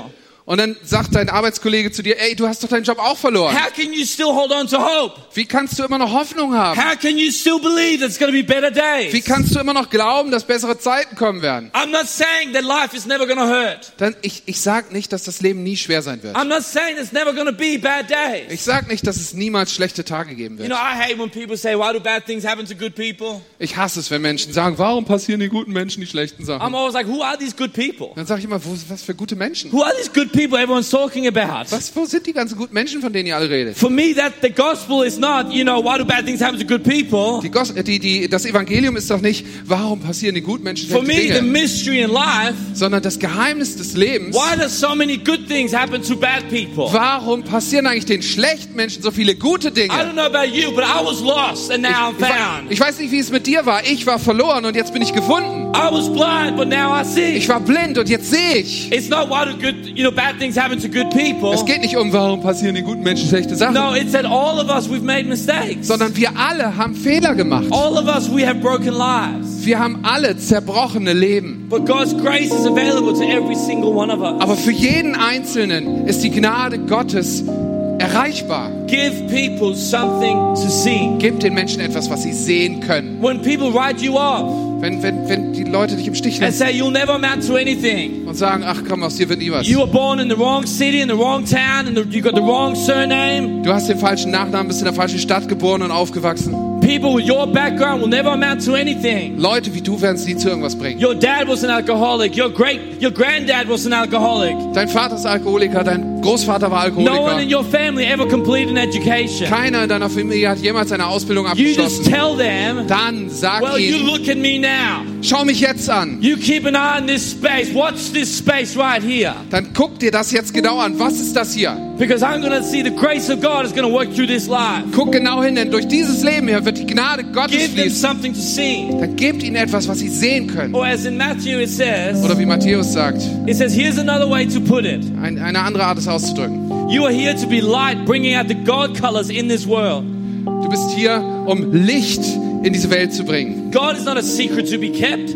Speaker 3: Und dann sagt dein Arbeitskollege zu dir, ey, du hast doch deinen Job auch verloren.
Speaker 2: How can you still hold on to hope?
Speaker 3: Wie kannst du immer noch Hoffnung haben?
Speaker 2: How can you still believe there's going to be better
Speaker 3: Wie
Speaker 2: days?
Speaker 3: kannst du immer noch glauben, dass bessere Zeiten kommen werden?
Speaker 2: I'm not saying that life is never going to hurt.
Speaker 3: Dann, ich, ich sag nicht, dass das Leben nie schwer sein wird.
Speaker 2: I'm not saying there's never going to be bad days.
Speaker 3: Ich sag nicht, dass es niemals schlechte Tage geben
Speaker 2: You
Speaker 3: wird.
Speaker 2: know, I hate when people say, why do bad things happen to good people?
Speaker 3: Ich hasse es, wenn Menschen sagen, warum passieren den guten Menschen die schlechten
Speaker 2: I'm
Speaker 3: Sachen?
Speaker 2: always like, who are these good people?
Speaker 3: Dann sage ich immer, wo, was für gute Menschen?
Speaker 2: Who are these good people everyone's talking about?
Speaker 3: Was, wo sind die ganzen guten Menschen, von denen ihr alle redet?
Speaker 2: For me, that the gospel is not, you know, why do bad things happen to good people?
Speaker 3: Die, Gos- die, die, das Evangelium ist doch nicht, warum passieren den guten Menschen
Speaker 2: For me, the
Speaker 3: Dinge,
Speaker 2: mystery in life,
Speaker 3: sondern das Geheimnis des Lebens.
Speaker 2: why does so many good things happen to bad people?
Speaker 3: Warum passieren eigentlich den schlechten Menschen so viele gute
Speaker 2: I
Speaker 3: Dinge?
Speaker 2: don't know about you, but I was lost and now I'm
Speaker 3: Ich, wa-
Speaker 2: found.
Speaker 3: ich weiß nicht, wie es mit dir war. Ich war verloren und jetzt bin ich gefunden.
Speaker 2: I was blind, but now I see.
Speaker 3: Ich war blind und jetzt sehe ich.
Speaker 2: It's not why do good, you know, bad things happen to good people.
Speaker 3: Es geht nicht um, warum passieren den guten Menschen schlechte Sachen,
Speaker 2: No, it's that all of us, we've made mistakes.
Speaker 3: sondern wir alle haben Fehler gemacht.
Speaker 2: All of us, we have broken lives.
Speaker 3: Wir haben alle zerbrochene Leben.
Speaker 2: But God's grace is available to every single one of us.
Speaker 3: Aber für jeden Einzelnen ist die Gnade Gottes erreichbar.
Speaker 2: Give people something to see.
Speaker 3: Gib den Menschen etwas, was sie sehen können.
Speaker 2: When people write you off
Speaker 3: Wenn, wenn, wenn die Leute dich im Stich lassen
Speaker 2: say you'll never amount to anything,
Speaker 3: und sagen, ach komm, aus dir wird nie was.
Speaker 2: you were born in the wrong city, in the wrong town, and the, you got the wrong surname.
Speaker 3: Du hast den falschen Nachnamen, bist in der falschen Stadt geboren und aufgewachsen.
Speaker 2: People with your background will never amount to anything.
Speaker 3: Leute wie du werden es nie zu irgendwas bringen.
Speaker 2: Your dad was an alcoholic. Your great, your granddad was an alcoholic.
Speaker 3: Dein Vater ist Alkoholiker, dein Großvater war
Speaker 2: No one in
Speaker 3: Alkoholiker.
Speaker 2: your family ever completed an education.
Speaker 3: Keiner in deiner Familie hat jemals eine Ausbildung
Speaker 2: You just
Speaker 3: abgeschlossen.
Speaker 2: tell them,
Speaker 3: Dann sag
Speaker 2: well, you
Speaker 3: ihnen,
Speaker 2: look at me now.
Speaker 3: schau mich jetzt an.
Speaker 2: You keep an eye on this space. Watch this space right here.
Speaker 3: Dann guck dir das jetzt genau an. Was ist das hier?
Speaker 2: Because I'm going to see the grace of God is going to work through this life.
Speaker 3: Guck genau hin, denn durch dieses Leben hier wird die Gnade Gottes
Speaker 2: Give them
Speaker 3: fließen.
Speaker 2: something to see.
Speaker 3: Dann gebt ihnen etwas, was sie sehen können.
Speaker 2: Or as in Matthew it says,
Speaker 3: Oder wie Matthäus sagt,
Speaker 2: it says, here's another way to put it.
Speaker 3: ein, eine andere Art, es auszudrücken.
Speaker 2: You are here to be light, bringing out the God colors in this world.
Speaker 3: Du bist hier, um Licht in diese Welt zu bringen.
Speaker 2: God is not a secret to be kept.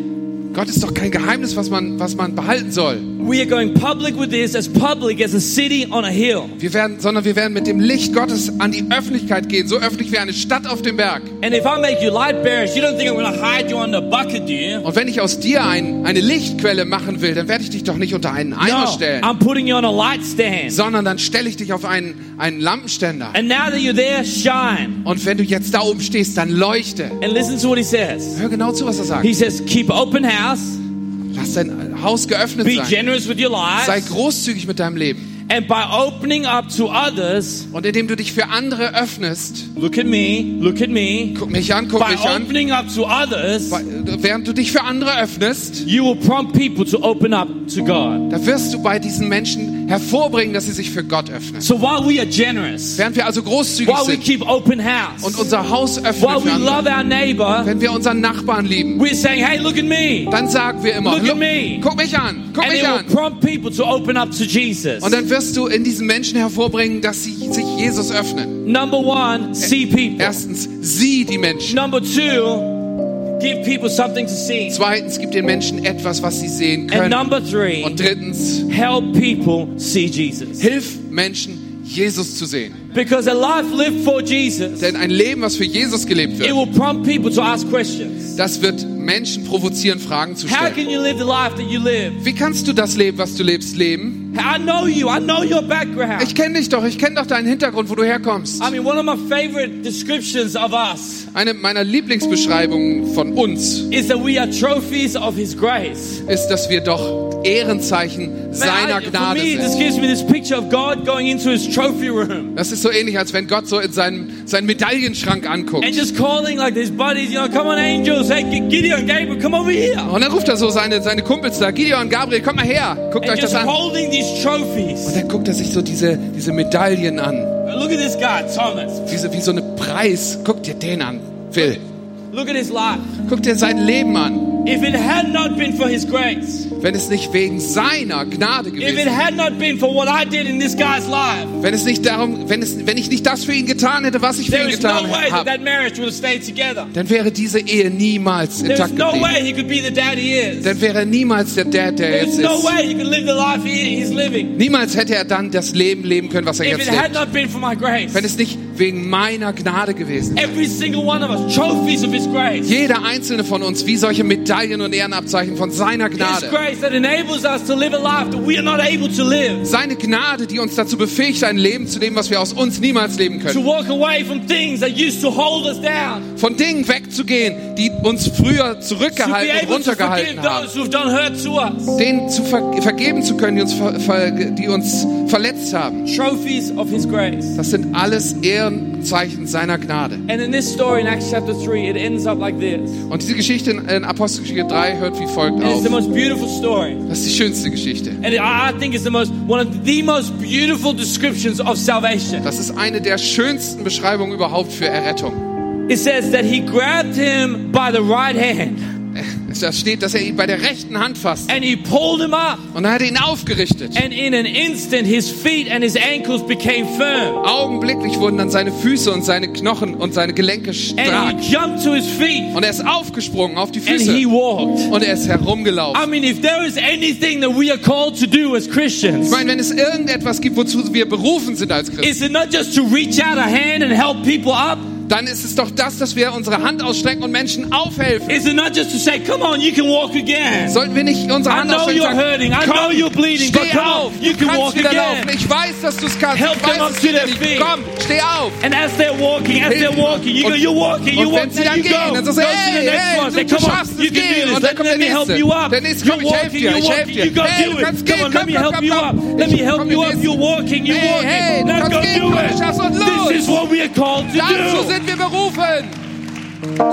Speaker 3: Gott ist doch kein Geheimnis, was man, was man behalten soll.
Speaker 2: We are going public with this, as public as a city on a hill.
Speaker 3: Wir werden, sondern wir werden mit dem Licht Gottes an die Öffentlichkeit gehen, so öffentlich wie eine Stadt auf dem Berg.
Speaker 2: And if I make you light bearers, you don't think I'm going to hide you under a bucket, do you?
Speaker 3: Und wenn ich aus dir ein, eine Lichtquelle machen will, dann werde ich dich doch nicht unter einen Eimer
Speaker 2: No,
Speaker 3: stellen,
Speaker 2: I'm putting you on a light stand.
Speaker 3: sondern dann stelle ich dich auf einen, einen Lampenständer.
Speaker 2: And now that you're there, shine.
Speaker 3: Und wenn du jetzt da oben stehst, dann leuchte.
Speaker 2: And listen to what he says.
Speaker 3: Hör genau zu, was er sagt.
Speaker 2: He says, keep open house,
Speaker 3: Lass dein Haus geöffnet
Speaker 2: be
Speaker 3: sein.
Speaker 2: generous with your
Speaker 3: Sei
Speaker 2: lives,
Speaker 3: großzügig mit deinem Leben.
Speaker 2: and by opening up to others,
Speaker 3: Und indem du dich für andere öffnest,
Speaker 2: look at me, look at me,
Speaker 3: guck mich an, guck
Speaker 2: by
Speaker 3: mich an,
Speaker 2: opening up to others,
Speaker 3: während du dich für andere öffnest,
Speaker 2: you will prompt people to open up to God.
Speaker 3: da wirst du bei diesen Menschen hervorbringen, dass sie sich für Gott öffnen.
Speaker 2: So while we are generous,
Speaker 3: Während wir also großzügig
Speaker 2: while we
Speaker 3: sind
Speaker 2: keep open house,
Speaker 3: und unser Haus
Speaker 2: while
Speaker 3: öffnen
Speaker 2: we
Speaker 3: für andere,
Speaker 2: love our neighbor,
Speaker 3: wenn wir unseren Nachbarn lieben,
Speaker 2: we're saying, hey, look at me.
Speaker 3: dann sagen wir immer,
Speaker 2: Look at
Speaker 3: "Look,
Speaker 2: me."
Speaker 3: guck mich an, guck
Speaker 2: And
Speaker 3: mich an.
Speaker 2: prompt people to open up to Jesus.
Speaker 3: Und dann wirst du in diesen Menschen hervorbringen, dass sie sich Jesus öffnen.
Speaker 2: Number one, see people.
Speaker 3: Erstens, sieh die Menschen.
Speaker 2: Number two, give people something to see.
Speaker 3: Zweitens, gib den Menschen etwas, was sie sehen
Speaker 2: And
Speaker 3: können.
Speaker 2: number three,
Speaker 3: Und drittens,
Speaker 2: help people see Jesus.
Speaker 3: hilf Menschen, Jesus zu sehen.
Speaker 2: Because a life lived for Jesus,
Speaker 3: Denn ein Leben, was für Jesus gelebt
Speaker 2: it
Speaker 3: wird,
Speaker 2: will prompt people to ask questions.
Speaker 3: das wird Menschen provozieren, Fragen zu
Speaker 2: How
Speaker 3: stellen.
Speaker 2: can you live the life that you live?
Speaker 3: Wie kannst du das Leben, was du lebst, leben?
Speaker 2: I know you. I know your background.
Speaker 3: Ich kenne dich doch, ich kenne doch deinen Hintergrund, wo du herkommst.
Speaker 2: I mean, one of my favorite descriptions of us
Speaker 3: Eine meiner Lieblingsbeschreibungen von uns
Speaker 2: is that we are trophies of His grace.
Speaker 3: ist, dass wir doch Ehrenzeichen seiner Gnade sind. Das ist so ähnlich, als wenn Gott so in seinen, seinen Medaillenschrank anguckt. Und dann ruft er so seine, seine Kumpels da, Gideon, Gabriel, kommt mal her, guckt
Speaker 2: and
Speaker 3: euch das an. Und dann guckt er sich so diese, diese Medaillen an.
Speaker 2: Look at this guy, Thomas.
Speaker 3: Diese, wie so eine Preis. Guck dir den an, Phil.
Speaker 2: Look at his life.
Speaker 3: Guck dir sein Leben an.
Speaker 2: If it had not been for his grace,
Speaker 3: Wenn es nicht wegen seiner Gnade gewesen wäre,
Speaker 2: had not been for what I did in this guy's life,
Speaker 3: wenn es nicht darum, wenn es, wenn ich nicht das für ihn getan hätte, was ich für
Speaker 2: there
Speaker 3: ihn
Speaker 2: no
Speaker 3: getan
Speaker 2: that
Speaker 3: habe, dann wäre diese Ehe niemals intakt
Speaker 2: no
Speaker 3: geblieben.
Speaker 2: way he could be the dad he is.
Speaker 3: Dann wäre er niemals der Dad, der
Speaker 2: There's
Speaker 3: jetzt
Speaker 2: no
Speaker 3: ist.
Speaker 2: way he could live the life he, he's living.
Speaker 3: Niemals hätte er dann das Leben leben können, was er
Speaker 2: If
Speaker 3: jetzt lebt. Wenn es nicht wegen meiner Gnade gewesen wäre.
Speaker 2: every single one of us, trophies of his grace.
Speaker 3: Jeder einzelne von uns wie solche Medaillen und Ehrenabzeichen von seiner Gnade. Seine Gnade, die uns dazu befähigt, ein Leben zu leben, was wir aus uns niemals leben können. Von Dingen wegzugehen, die uns früher zurückgehalten und runtergehalten haben. Denen zu ver vergeben zu können, die uns, ver die uns verletzt haben. Das sind alles Ehrenzeichen seiner Gnade.
Speaker 2: And in this story in Acts chapter 3, it ends up like this.
Speaker 3: Und diese Geschichte in, Apostelgeschichte 3 hört wie folgt auf.
Speaker 2: the most beautiful story.
Speaker 3: Das ist die schönste Geschichte.
Speaker 2: And I I think it's the most one of the most beautiful descriptions of salvation.
Speaker 3: Das ist eine der schönsten Beschreibungen überhaupt für Errettung.
Speaker 2: It says that he grabbed him by the right hand
Speaker 3: Da steht, dass er ihn bei der rechten Hand fasst.
Speaker 2: and he pulled him up.
Speaker 3: Und dann hat er ihn aufgerichtet.
Speaker 2: And in an instant, his feet and his ankles became firm.
Speaker 3: Augenblicklich wurden dann seine Füße und seine Knochen und seine Gelenke
Speaker 2: And
Speaker 3: stark.
Speaker 2: he jumped to his feet
Speaker 3: Und er ist aufgesprungen auf die
Speaker 2: and he
Speaker 3: Füße.
Speaker 2: walked.
Speaker 3: Und er ist herumgelaufen.
Speaker 2: I mean, if there is anything that we are called to do as Christians,
Speaker 3: Ich meine, wenn es irgendetwas gibt, wozu wir berufen sind als Christen,
Speaker 2: is it not just to reach out a hand and help people up?
Speaker 3: Dann ist es doch das, dass wir unsere Hand ausstrecken und Menschen aufhelfen.
Speaker 2: Is it not just to say, come on, you can walk again?
Speaker 3: Sollten wir nicht unsere
Speaker 2: I
Speaker 3: Hand
Speaker 2: know
Speaker 3: ausstrecken
Speaker 2: you're hurting. I know you're bleeding, but
Speaker 3: steh
Speaker 2: come on,
Speaker 3: auf,
Speaker 2: you
Speaker 3: du
Speaker 2: can
Speaker 3: kannst
Speaker 2: walk
Speaker 3: wieder
Speaker 2: again.
Speaker 3: laufen. Ich weiß, dass du es kannst.
Speaker 2: Help
Speaker 3: ich
Speaker 2: them
Speaker 3: weiß,
Speaker 2: up
Speaker 3: dass
Speaker 2: to their feet.
Speaker 3: Komm, steh auf.
Speaker 2: And as they're walking, as they're walking, you go, you're walking, you
Speaker 3: Und
Speaker 2: walk,
Speaker 3: dann
Speaker 2: you
Speaker 3: gehen,
Speaker 2: go.
Speaker 3: dann sagst du, hey, hey,
Speaker 2: one. Say,
Speaker 3: du
Speaker 2: come on, you can do this. Let, let me help you up.
Speaker 3: Der nächste, komm, ich helf
Speaker 2: walking,
Speaker 3: dir, ich helf
Speaker 2: walking,
Speaker 3: dir.
Speaker 2: you go
Speaker 3: Hey,
Speaker 2: do it. Come
Speaker 3: gehen,
Speaker 2: on, let me help you up. Let me help you up. You're walking, you're
Speaker 3: Hey,
Speaker 2: walking.
Speaker 3: hey,
Speaker 2: Now go do it. This is what we are called to do.
Speaker 3: Sind wir berufen,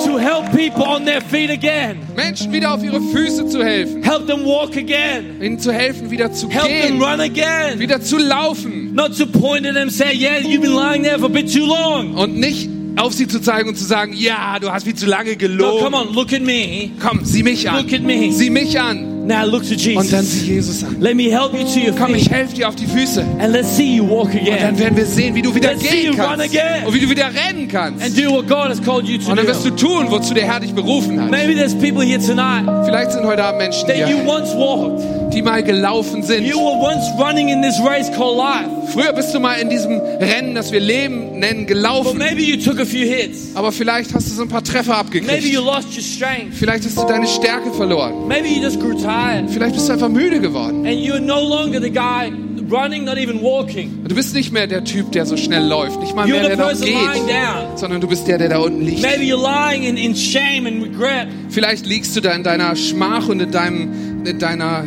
Speaker 2: To help people on their feet again.
Speaker 3: Menschen wieder auf ihre Füße zu helfen,
Speaker 2: Help them walk again.
Speaker 3: ihnen zu helfen, wieder zu
Speaker 2: Help them
Speaker 3: gehen,
Speaker 2: run again.
Speaker 3: wieder zu laufen
Speaker 2: Not to point at them and say, yeah, you've been lying there for a bit too long.
Speaker 3: und nicht auf sie zu zeigen und zu sagen, ja, du hast viel zu lange
Speaker 2: No,
Speaker 3: gelogen.
Speaker 2: come on, look at me.
Speaker 3: Komm, sieh mich an.
Speaker 2: Look at me.
Speaker 3: Sieh mich an.
Speaker 2: Now look to
Speaker 3: Und dann
Speaker 2: Jesus.
Speaker 3: sieh Jesus an.
Speaker 2: Let me help you to your
Speaker 3: Komm, ich
Speaker 2: feet.
Speaker 3: helfe dir auf die Füße.
Speaker 2: And let's see you walk
Speaker 3: Und dann
Speaker 2: again.
Speaker 3: werden wir sehen, wie du wieder
Speaker 2: Let's see
Speaker 3: gehen
Speaker 2: you run
Speaker 3: kannst.
Speaker 2: again.
Speaker 3: Und wie du wieder rennen kannst.
Speaker 2: And do what God has called you to
Speaker 3: Und dann wirst du
Speaker 2: do.
Speaker 3: tun, wozu der Herr dich berufen hat.
Speaker 2: Maybe there's people here tonight
Speaker 3: Vielleicht sind heute Abend Menschen
Speaker 2: that you
Speaker 3: hier,
Speaker 2: once walked.
Speaker 3: Die mal gelaufen sind.
Speaker 2: You were once running in this race called life.
Speaker 3: Früher bist du mal in diesem Rennen, das wir Leben nennen,
Speaker 2: But
Speaker 3: gelaufen.
Speaker 2: maybe you took a few hits.
Speaker 3: Aber vielleicht hast du so ein paar Treffer
Speaker 2: Maybe you
Speaker 3: abgekriegt.
Speaker 2: lost your strength.
Speaker 3: Vielleicht hast du deine Stärke verloren.
Speaker 2: Maybe you just grew tired.
Speaker 3: Vielleicht bist du einfach müde geworden.
Speaker 2: And you're no longer the guy running, not even walking.
Speaker 3: Du bist nicht mehr der Typ, der so schnell läuft. Nicht mal
Speaker 2: You're
Speaker 3: mehr,
Speaker 2: the
Speaker 3: der da geht. Sondern du bist der, der da unten liegt.
Speaker 2: Maybe you're lying in, in shame and regret.
Speaker 3: Vielleicht liegst du da in deiner Schmach und in, deinem, in deiner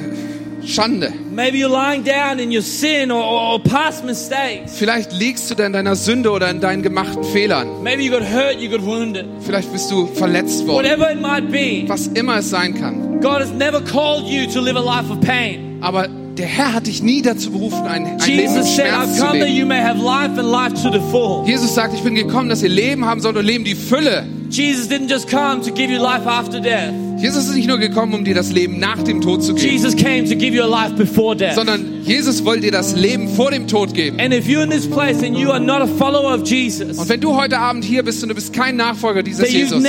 Speaker 3: Schande.
Speaker 2: Maybe you're lying down in your sin or, or, or past mistakes.
Speaker 3: Vielleicht liegst du da in deiner Sünde oder in deinen gemachten Fehlern.
Speaker 2: Maybe you got hurt, you got wounded.
Speaker 3: Vielleicht bist du verletzt worden.
Speaker 2: Whatever it might be,
Speaker 3: Was immer es sein kann.
Speaker 2: God has never called you to live a life of pain.
Speaker 3: Aber der Herr hat dich nie dazu berufen, ein, ein Leben mit
Speaker 2: Jesus said,
Speaker 3: Schmerz
Speaker 2: I've
Speaker 3: zu
Speaker 2: come that
Speaker 3: leben.
Speaker 2: you may have life and life to the full.
Speaker 3: Jesus sagt, ich bin gekommen, dass ihr Leben haben sollt und Leben die Fülle.
Speaker 2: Jesus didn't just come to give you life after death.
Speaker 3: Jesus ist nicht nur gekommen, um dir das Leben nach dem Tod zu geben,
Speaker 2: Jesus came to give you a life before death.
Speaker 3: sondern Jesus wollte dir das Leben vor dem Tod geben. Und wenn du heute Abend hier bist und du bist kein Nachfolger dieses
Speaker 2: you've
Speaker 3: Jesus,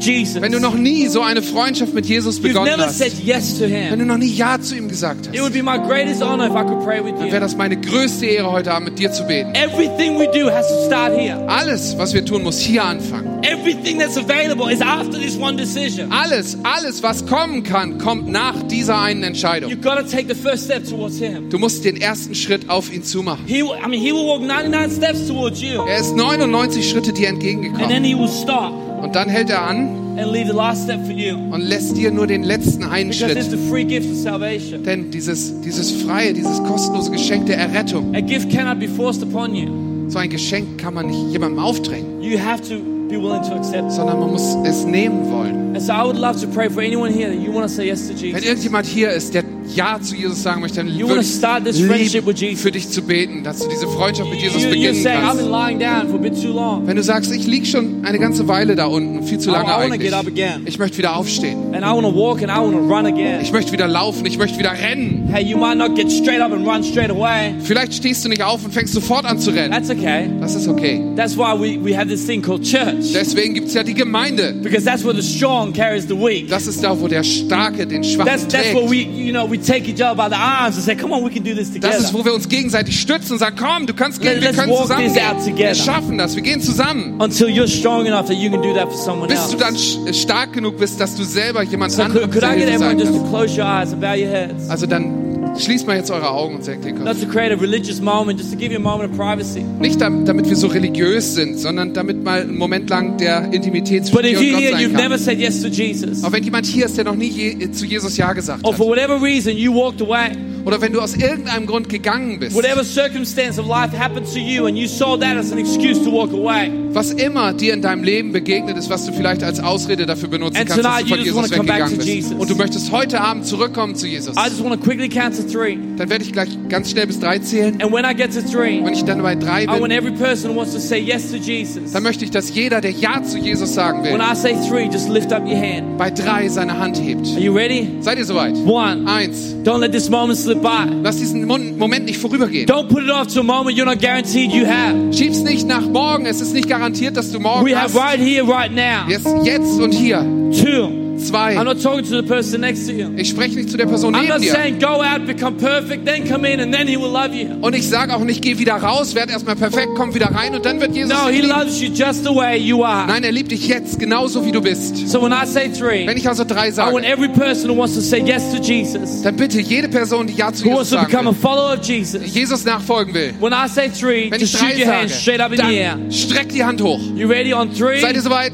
Speaker 2: Jesus,
Speaker 3: wenn du noch nie so eine Freundschaft mit Jesus begonnen hast,
Speaker 2: yes to
Speaker 3: wenn
Speaker 2: Him,
Speaker 3: du noch nie Ja zu ihm gesagt
Speaker 2: it
Speaker 3: hast,
Speaker 2: would be my greatest honor if I could pray with
Speaker 3: wäre das meine größte Ehre, heute Abend mit dir zu beten.
Speaker 2: Everything we do has to start here.
Speaker 3: Alles, was wir tun, muss hier anfangen.
Speaker 2: Everything that's available is after this one decision.
Speaker 3: Alles, alles, was kommen kann, kommt nach dieser einen Entscheidung.
Speaker 2: You've got to take the first step towards Him.
Speaker 3: Du musst den ersten Schritt auf ihn zumachen.
Speaker 2: He, I mean, He will walk 99 steps towards you,
Speaker 3: Er ist 99 Schritte dir
Speaker 2: and
Speaker 3: entgegengekommen.
Speaker 2: then He will stop
Speaker 3: Und dann hält er an
Speaker 2: and leave the last step for you.
Speaker 3: und lässt dir nur den letzten einen
Speaker 2: Because it's
Speaker 3: Schritt.
Speaker 2: the free gift of salvation.
Speaker 3: Denn dieses, dieses freie, dieses kostenlose Geschenk der Errettung,
Speaker 2: A gift cannot be forced upon you.
Speaker 3: so ein Geschenk kann man nicht jemandem aufdrängen,
Speaker 2: You have to be willing to accept it.
Speaker 3: sondern man muss es nehmen wollen.
Speaker 2: And so I would love to pray for anyone here that you want to say yes to
Speaker 3: Wenn
Speaker 2: Jesus.
Speaker 3: irgendjemand hier ist, der Ja zu Jesus sagen möchte, dann
Speaker 2: You
Speaker 3: würde
Speaker 2: wanna
Speaker 3: ich
Speaker 2: start this friendship with Jesus.
Speaker 3: für dich zu beten, dass du diese Freundschaft mit Jesus
Speaker 2: You,
Speaker 3: beginnen
Speaker 2: saying, I've been
Speaker 3: kannst.
Speaker 2: lying down for a bit too long.
Speaker 3: Wenn du sagst, ich lieg schon eine ganze Weile da unten, viel zu
Speaker 2: I-
Speaker 3: lange
Speaker 2: I wanna
Speaker 3: eigentlich.
Speaker 2: get up again.
Speaker 3: Ich möchte wieder aufstehen.
Speaker 2: And I walk and I run again.
Speaker 3: Ich möchte wieder laufen. Ich möchte wieder rennen.
Speaker 2: Hey, you might not get straight up and run straight away.
Speaker 3: Vielleicht stehst du nicht auf und fängst sofort an zu rennen.
Speaker 2: That's okay.
Speaker 3: Das ist okay.
Speaker 2: That's why we, we have this thing called church.
Speaker 3: Deswegen gibt's ja die Gemeinde.
Speaker 2: Because that's where the strong carries the weak.
Speaker 3: Das ist da, wo der Starke den
Speaker 2: That's,
Speaker 3: Schwachen
Speaker 2: that's where
Speaker 3: trägt.
Speaker 2: we, you know, we take each other by the arms and say, come on, we can do this
Speaker 3: Das ist, wo wir uns gegenseitig stützen und sagen, komm, du kannst gehen, wir können zusammen gehen. Wir schaffen das, wir gehen zusammen.
Speaker 2: Until you're strong enough that you can do that for someone
Speaker 3: Bis
Speaker 2: else.
Speaker 3: du dann sch- stark genug bist, dass du selber jemand
Speaker 2: So
Speaker 3: anderem
Speaker 2: could, could I
Speaker 3: zur
Speaker 2: get
Speaker 3: Hilfe
Speaker 2: everyone
Speaker 3: sein
Speaker 2: just to
Speaker 3: kannst.
Speaker 2: close your eyes and bow your heads?
Speaker 3: Also dann schließt mal jetzt eure Augen und senkt den Kopf.
Speaker 2: Not to create a religious moment, just to give you a moment of privacy.
Speaker 3: Nicht dam- damit wir so religiös sind, sondern damit mal ein Moment lang der Intimität
Speaker 2: But
Speaker 3: zwischen dir
Speaker 2: if
Speaker 3: und Gott
Speaker 2: here,
Speaker 3: sein
Speaker 2: you've never said yes to Jesus,
Speaker 3: Aber wenn jemand hier ist, der noch nie je, zu Jesus Ja gesagt
Speaker 2: or
Speaker 3: hat,
Speaker 2: for whatever reason you walked away,
Speaker 3: oder wenn du aus irgendeinem Grund gegangen bist,
Speaker 2: whatever circumstance of life happened to you and you saw that as an excuse to walk away,
Speaker 3: was immer dir in deinem Leben begegnet ist, was du vielleicht als Ausrede dafür benutzen
Speaker 2: And
Speaker 3: kannst, dass du von Jesus weggegangen bist. Und du möchtest heute Abend zurückkommen zu Jesus.
Speaker 2: I just want to quickly count to three.
Speaker 3: Dann werde ich gleich ganz schnell bis drei zählen.
Speaker 2: And when I get to three,
Speaker 3: Wenn ich dann bei drei bin,
Speaker 2: every person who wants to say yes to Jesus.
Speaker 3: dann möchte ich, dass jeder, der Ja zu Jesus sagen
Speaker 2: When
Speaker 3: will,
Speaker 2: I say three, just lift up your hand.
Speaker 3: bei drei seine Hand hebt.
Speaker 2: Are you ready?
Speaker 3: Seid ihr soweit?
Speaker 2: One.
Speaker 3: Eins.
Speaker 2: Don't let this moment slip by.
Speaker 3: Lass diesen Moment nicht vorübergehen.
Speaker 2: Don't put it off to a moment you're not guaranteed you have.
Speaker 3: Schieb's nicht nach morgen. Es ist nicht garantiert, dass du morgen
Speaker 2: We
Speaker 3: hast.
Speaker 2: have right here, right now.
Speaker 3: Jetzt, jetzt und hier.
Speaker 2: Two.
Speaker 3: Zwei.
Speaker 2: I'm not talking to the person next to you.
Speaker 3: Ich spreche nicht zu der Person
Speaker 2: I'm
Speaker 3: neben dir.
Speaker 2: saying go out, become perfect, then come in, and then he will love you.
Speaker 3: Und ich sage auch nicht, geh wieder raus, werd erstmal perfekt, komm wieder rein und dann wird Jesus
Speaker 2: No,
Speaker 3: dich
Speaker 2: he
Speaker 3: lieben.
Speaker 2: loves you just the way you are.
Speaker 3: Nein, er liebt dich jetzt genauso wie du bist.
Speaker 2: So when I say three,
Speaker 3: Wenn ich also drei
Speaker 2: I want
Speaker 3: sage,
Speaker 2: every person who wants to say yes to Jesus,
Speaker 3: dann bitte jede Person, die Ja zu Jesus sagen
Speaker 2: become a
Speaker 3: will,
Speaker 2: follower of Jesus.
Speaker 3: Jesus nachfolgen will.
Speaker 2: When I say three,
Speaker 3: Wenn ich
Speaker 2: shoot
Speaker 3: drei
Speaker 2: your hand
Speaker 3: sage,
Speaker 2: straight up in the air.
Speaker 3: streck die Hand hoch.
Speaker 2: You ready on three?
Speaker 3: Seid ihr soweit?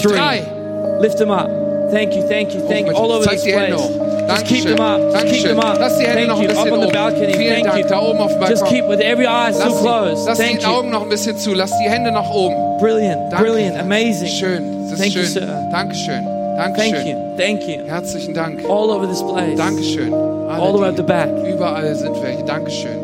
Speaker 2: Three.
Speaker 3: Drei.
Speaker 2: Lift them up. Thank you, thank you, thank you. All over
Speaker 3: Zeig
Speaker 2: this
Speaker 3: die Hände
Speaker 2: place.
Speaker 3: hoch.
Speaker 2: Just keep them up. Just keep them up.
Speaker 3: Lass die Hände
Speaker 2: Thank
Speaker 3: noch ein
Speaker 2: you. Up
Speaker 3: bisschen
Speaker 2: on the balcony.
Speaker 3: Vielen
Speaker 2: Thank
Speaker 3: Dank.
Speaker 2: you.
Speaker 3: Da oben auf dem
Speaker 2: Just
Speaker 3: Balkon.
Speaker 2: keep with every eye
Speaker 3: die,
Speaker 2: closed.
Speaker 3: lass
Speaker 2: Thank
Speaker 3: die
Speaker 2: you.
Speaker 3: Augen noch ein bisschen zu. Lass die Hände nach oben.
Speaker 2: Brilliant, brilliant, amazing.
Speaker 3: Schön. Das ist
Speaker 2: Thank you,
Speaker 3: schön.
Speaker 2: sir.
Speaker 3: Dankeschön.
Speaker 2: Thank
Speaker 3: Dankeschön.
Speaker 2: you, thank you.
Speaker 3: Herzlichen Dank.
Speaker 2: All over this place.
Speaker 3: Dankeschön.
Speaker 2: All the way at the back.
Speaker 3: Überall sind welche. Dankeschön.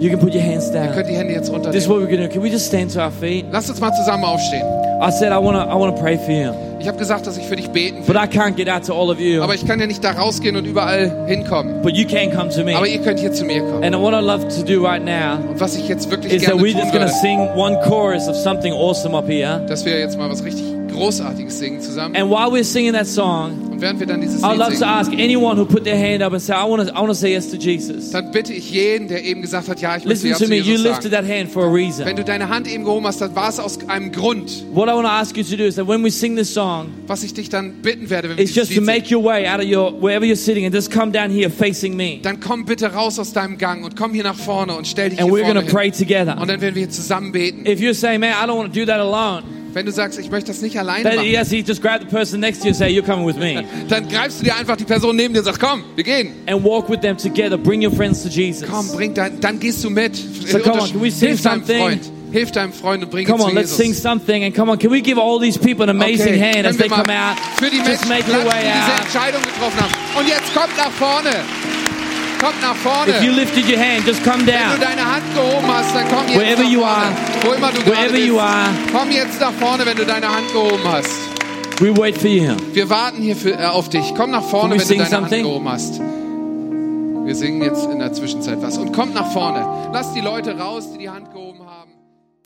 Speaker 2: You can put your hands
Speaker 3: Ihr
Speaker 2: down.
Speaker 3: könnt die Hände jetzt
Speaker 2: This is
Speaker 3: runternehmen.
Speaker 2: what we're gonna do. Can we just stand to our feet?
Speaker 3: Lasst uns mal zusammen aufstehen.
Speaker 2: I said I wanna, I wanna pray for you,
Speaker 3: Ich habe gesagt, dass ich für dich beten
Speaker 2: but
Speaker 3: will.
Speaker 2: I can't get out to all of you.
Speaker 3: Aber ich kann ja nicht da rausgehen und überall hinkommen.
Speaker 2: But you can come to me.
Speaker 3: Aber ihr könnt hier zu mir kommen.
Speaker 2: And what I'd love to do right now
Speaker 3: Und was ich jetzt wirklich
Speaker 2: is that
Speaker 3: gerne
Speaker 2: we're
Speaker 3: tun
Speaker 2: just gonna
Speaker 3: würde,
Speaker 2: sing one chorus of something awesome up here.
Speaker 3: dass wir jetzt mal was richtig Großartiges singen zusammen.
Speaker 2: And while we're singing that song,
Speaker 3: während wir dann dieses
Speaker 2: I'd
Speaker 3: Lied
Speaker 2: love to
Speaker 3: singen,
Speaker 2: ask anyone who put their hand up and say, I want to, I want to say yes to Jesus.
Speaker 3: dann bitte ich jeden, der eben gesagt hat, ja, ich möchte
Speaker 2: Listen
Speaker 3: ja
Speaker 2: to
Speaker 3: zu
Speaker 2: me. You
Speaker 3: Jesus
Speaker 2: lifted
Speaker 3: sagen.
Speaker 2: that hand for a reason.
Speaker 3: Wenn du deine Hand eben gehoben hast, dann war es aus einem Grund.
Speaker 2: What I want to ask you to do is that when we sing this song,
Speaker 3: Was ich dich dann bitten werde, wenn wir
Speaker 2: is
Speaker 3: dieses
Speaker 2: just to
Speaker 3: Lied
Speaker 2: make
Speaker 3: singen,
Speaker 2: your way out of your wherever you're sitting and just come down here facing me.
Speaker 3: dann komm bitte raus aus deinem Gang und komm hier nach vorne und stell dich
Speaker 2: And
Speaker 3: hier
Speaker 2: we're going
Speaker 3: vorne
Speaker 2: to pray
Speaker 3: hin.
Speaker 2: together.
Speaker 3: Und dann werden wir hier zusammen beten.
Speaker 2: If you're saying, man, I don't want to do that alone,
Speaker 3: Wenn du sagst, ich möchte das nicht alleine
Speaker 2: then
Speaker 3: machen,
Speaker 2: yes, you just grab the person next to you and say, you're coming with me.
Speaker 3: dann greifst du dir einfach die Person neben dir und sagst, komm, wir gehen.
Speaker 2: And walk with them together. Bring your friends to Jesus.
Speaker 3: Komm, bring dein, dann gehst du mit.
Speaker 2: So come on, can we sing
Speaker 3: Hilf deinem
Speaker 2: something?
Speaker 3: Freund. Hilf deinem Freund und bring
Speaker 2: Come
Speaker 3: ihn
Speaker 2: on,
Speaker 3: zu
Speaker 2: let's
Speaker 3: Jesus.
Speaker 2: sing something. And come on, can we give all these people an amazing
Speaker 3: Okay,
Speaker 2: hand as
Speaker 3: können
Speaker 2: they
Speaker 3: wir mal
Speaker 2: come out?
Speaker 3: Für die
Speaker 2: Just
Speaker 3: Menschen,
Speaker 2: make your way
Speaker 3: die diese
Speaker 2: out.
Speaker 3: Entscheidung getroffen haben. Und jetzt kommt nach vorne. Kommt nach vorne.
Speaker 2: If you lifted your hand, just come
Speaker 3: Wenn du
Speaker 2: down.
Speaker 3: deine Hand gehoben hast, dann komm jetzt
Speaker 2: Wherever
Speaker 3: nach
Speaker 2: you
Speaker 3: vorne.
Speaker 2: are.
Speaker 3: Wo immer du
Speaker 2: Wherever
Speaker 3: bist.
Speaker 2: you are.
Speaker 3: Komm jetzt nach vorne, wenn du deine Hand gehoben hast.
Speaker 2: We wait for you.
Speaker 3: Wir warten hier für, äh, auf dich. Komm nach vorne, wenn du deine
Speaker 2: something?
Speaker 3: Hand gehoben hast. Wir singen jetzt in der Zwischenzeit was. Und kommt nach vorne. Lass die Leute raus, die die Hand gehoben haben.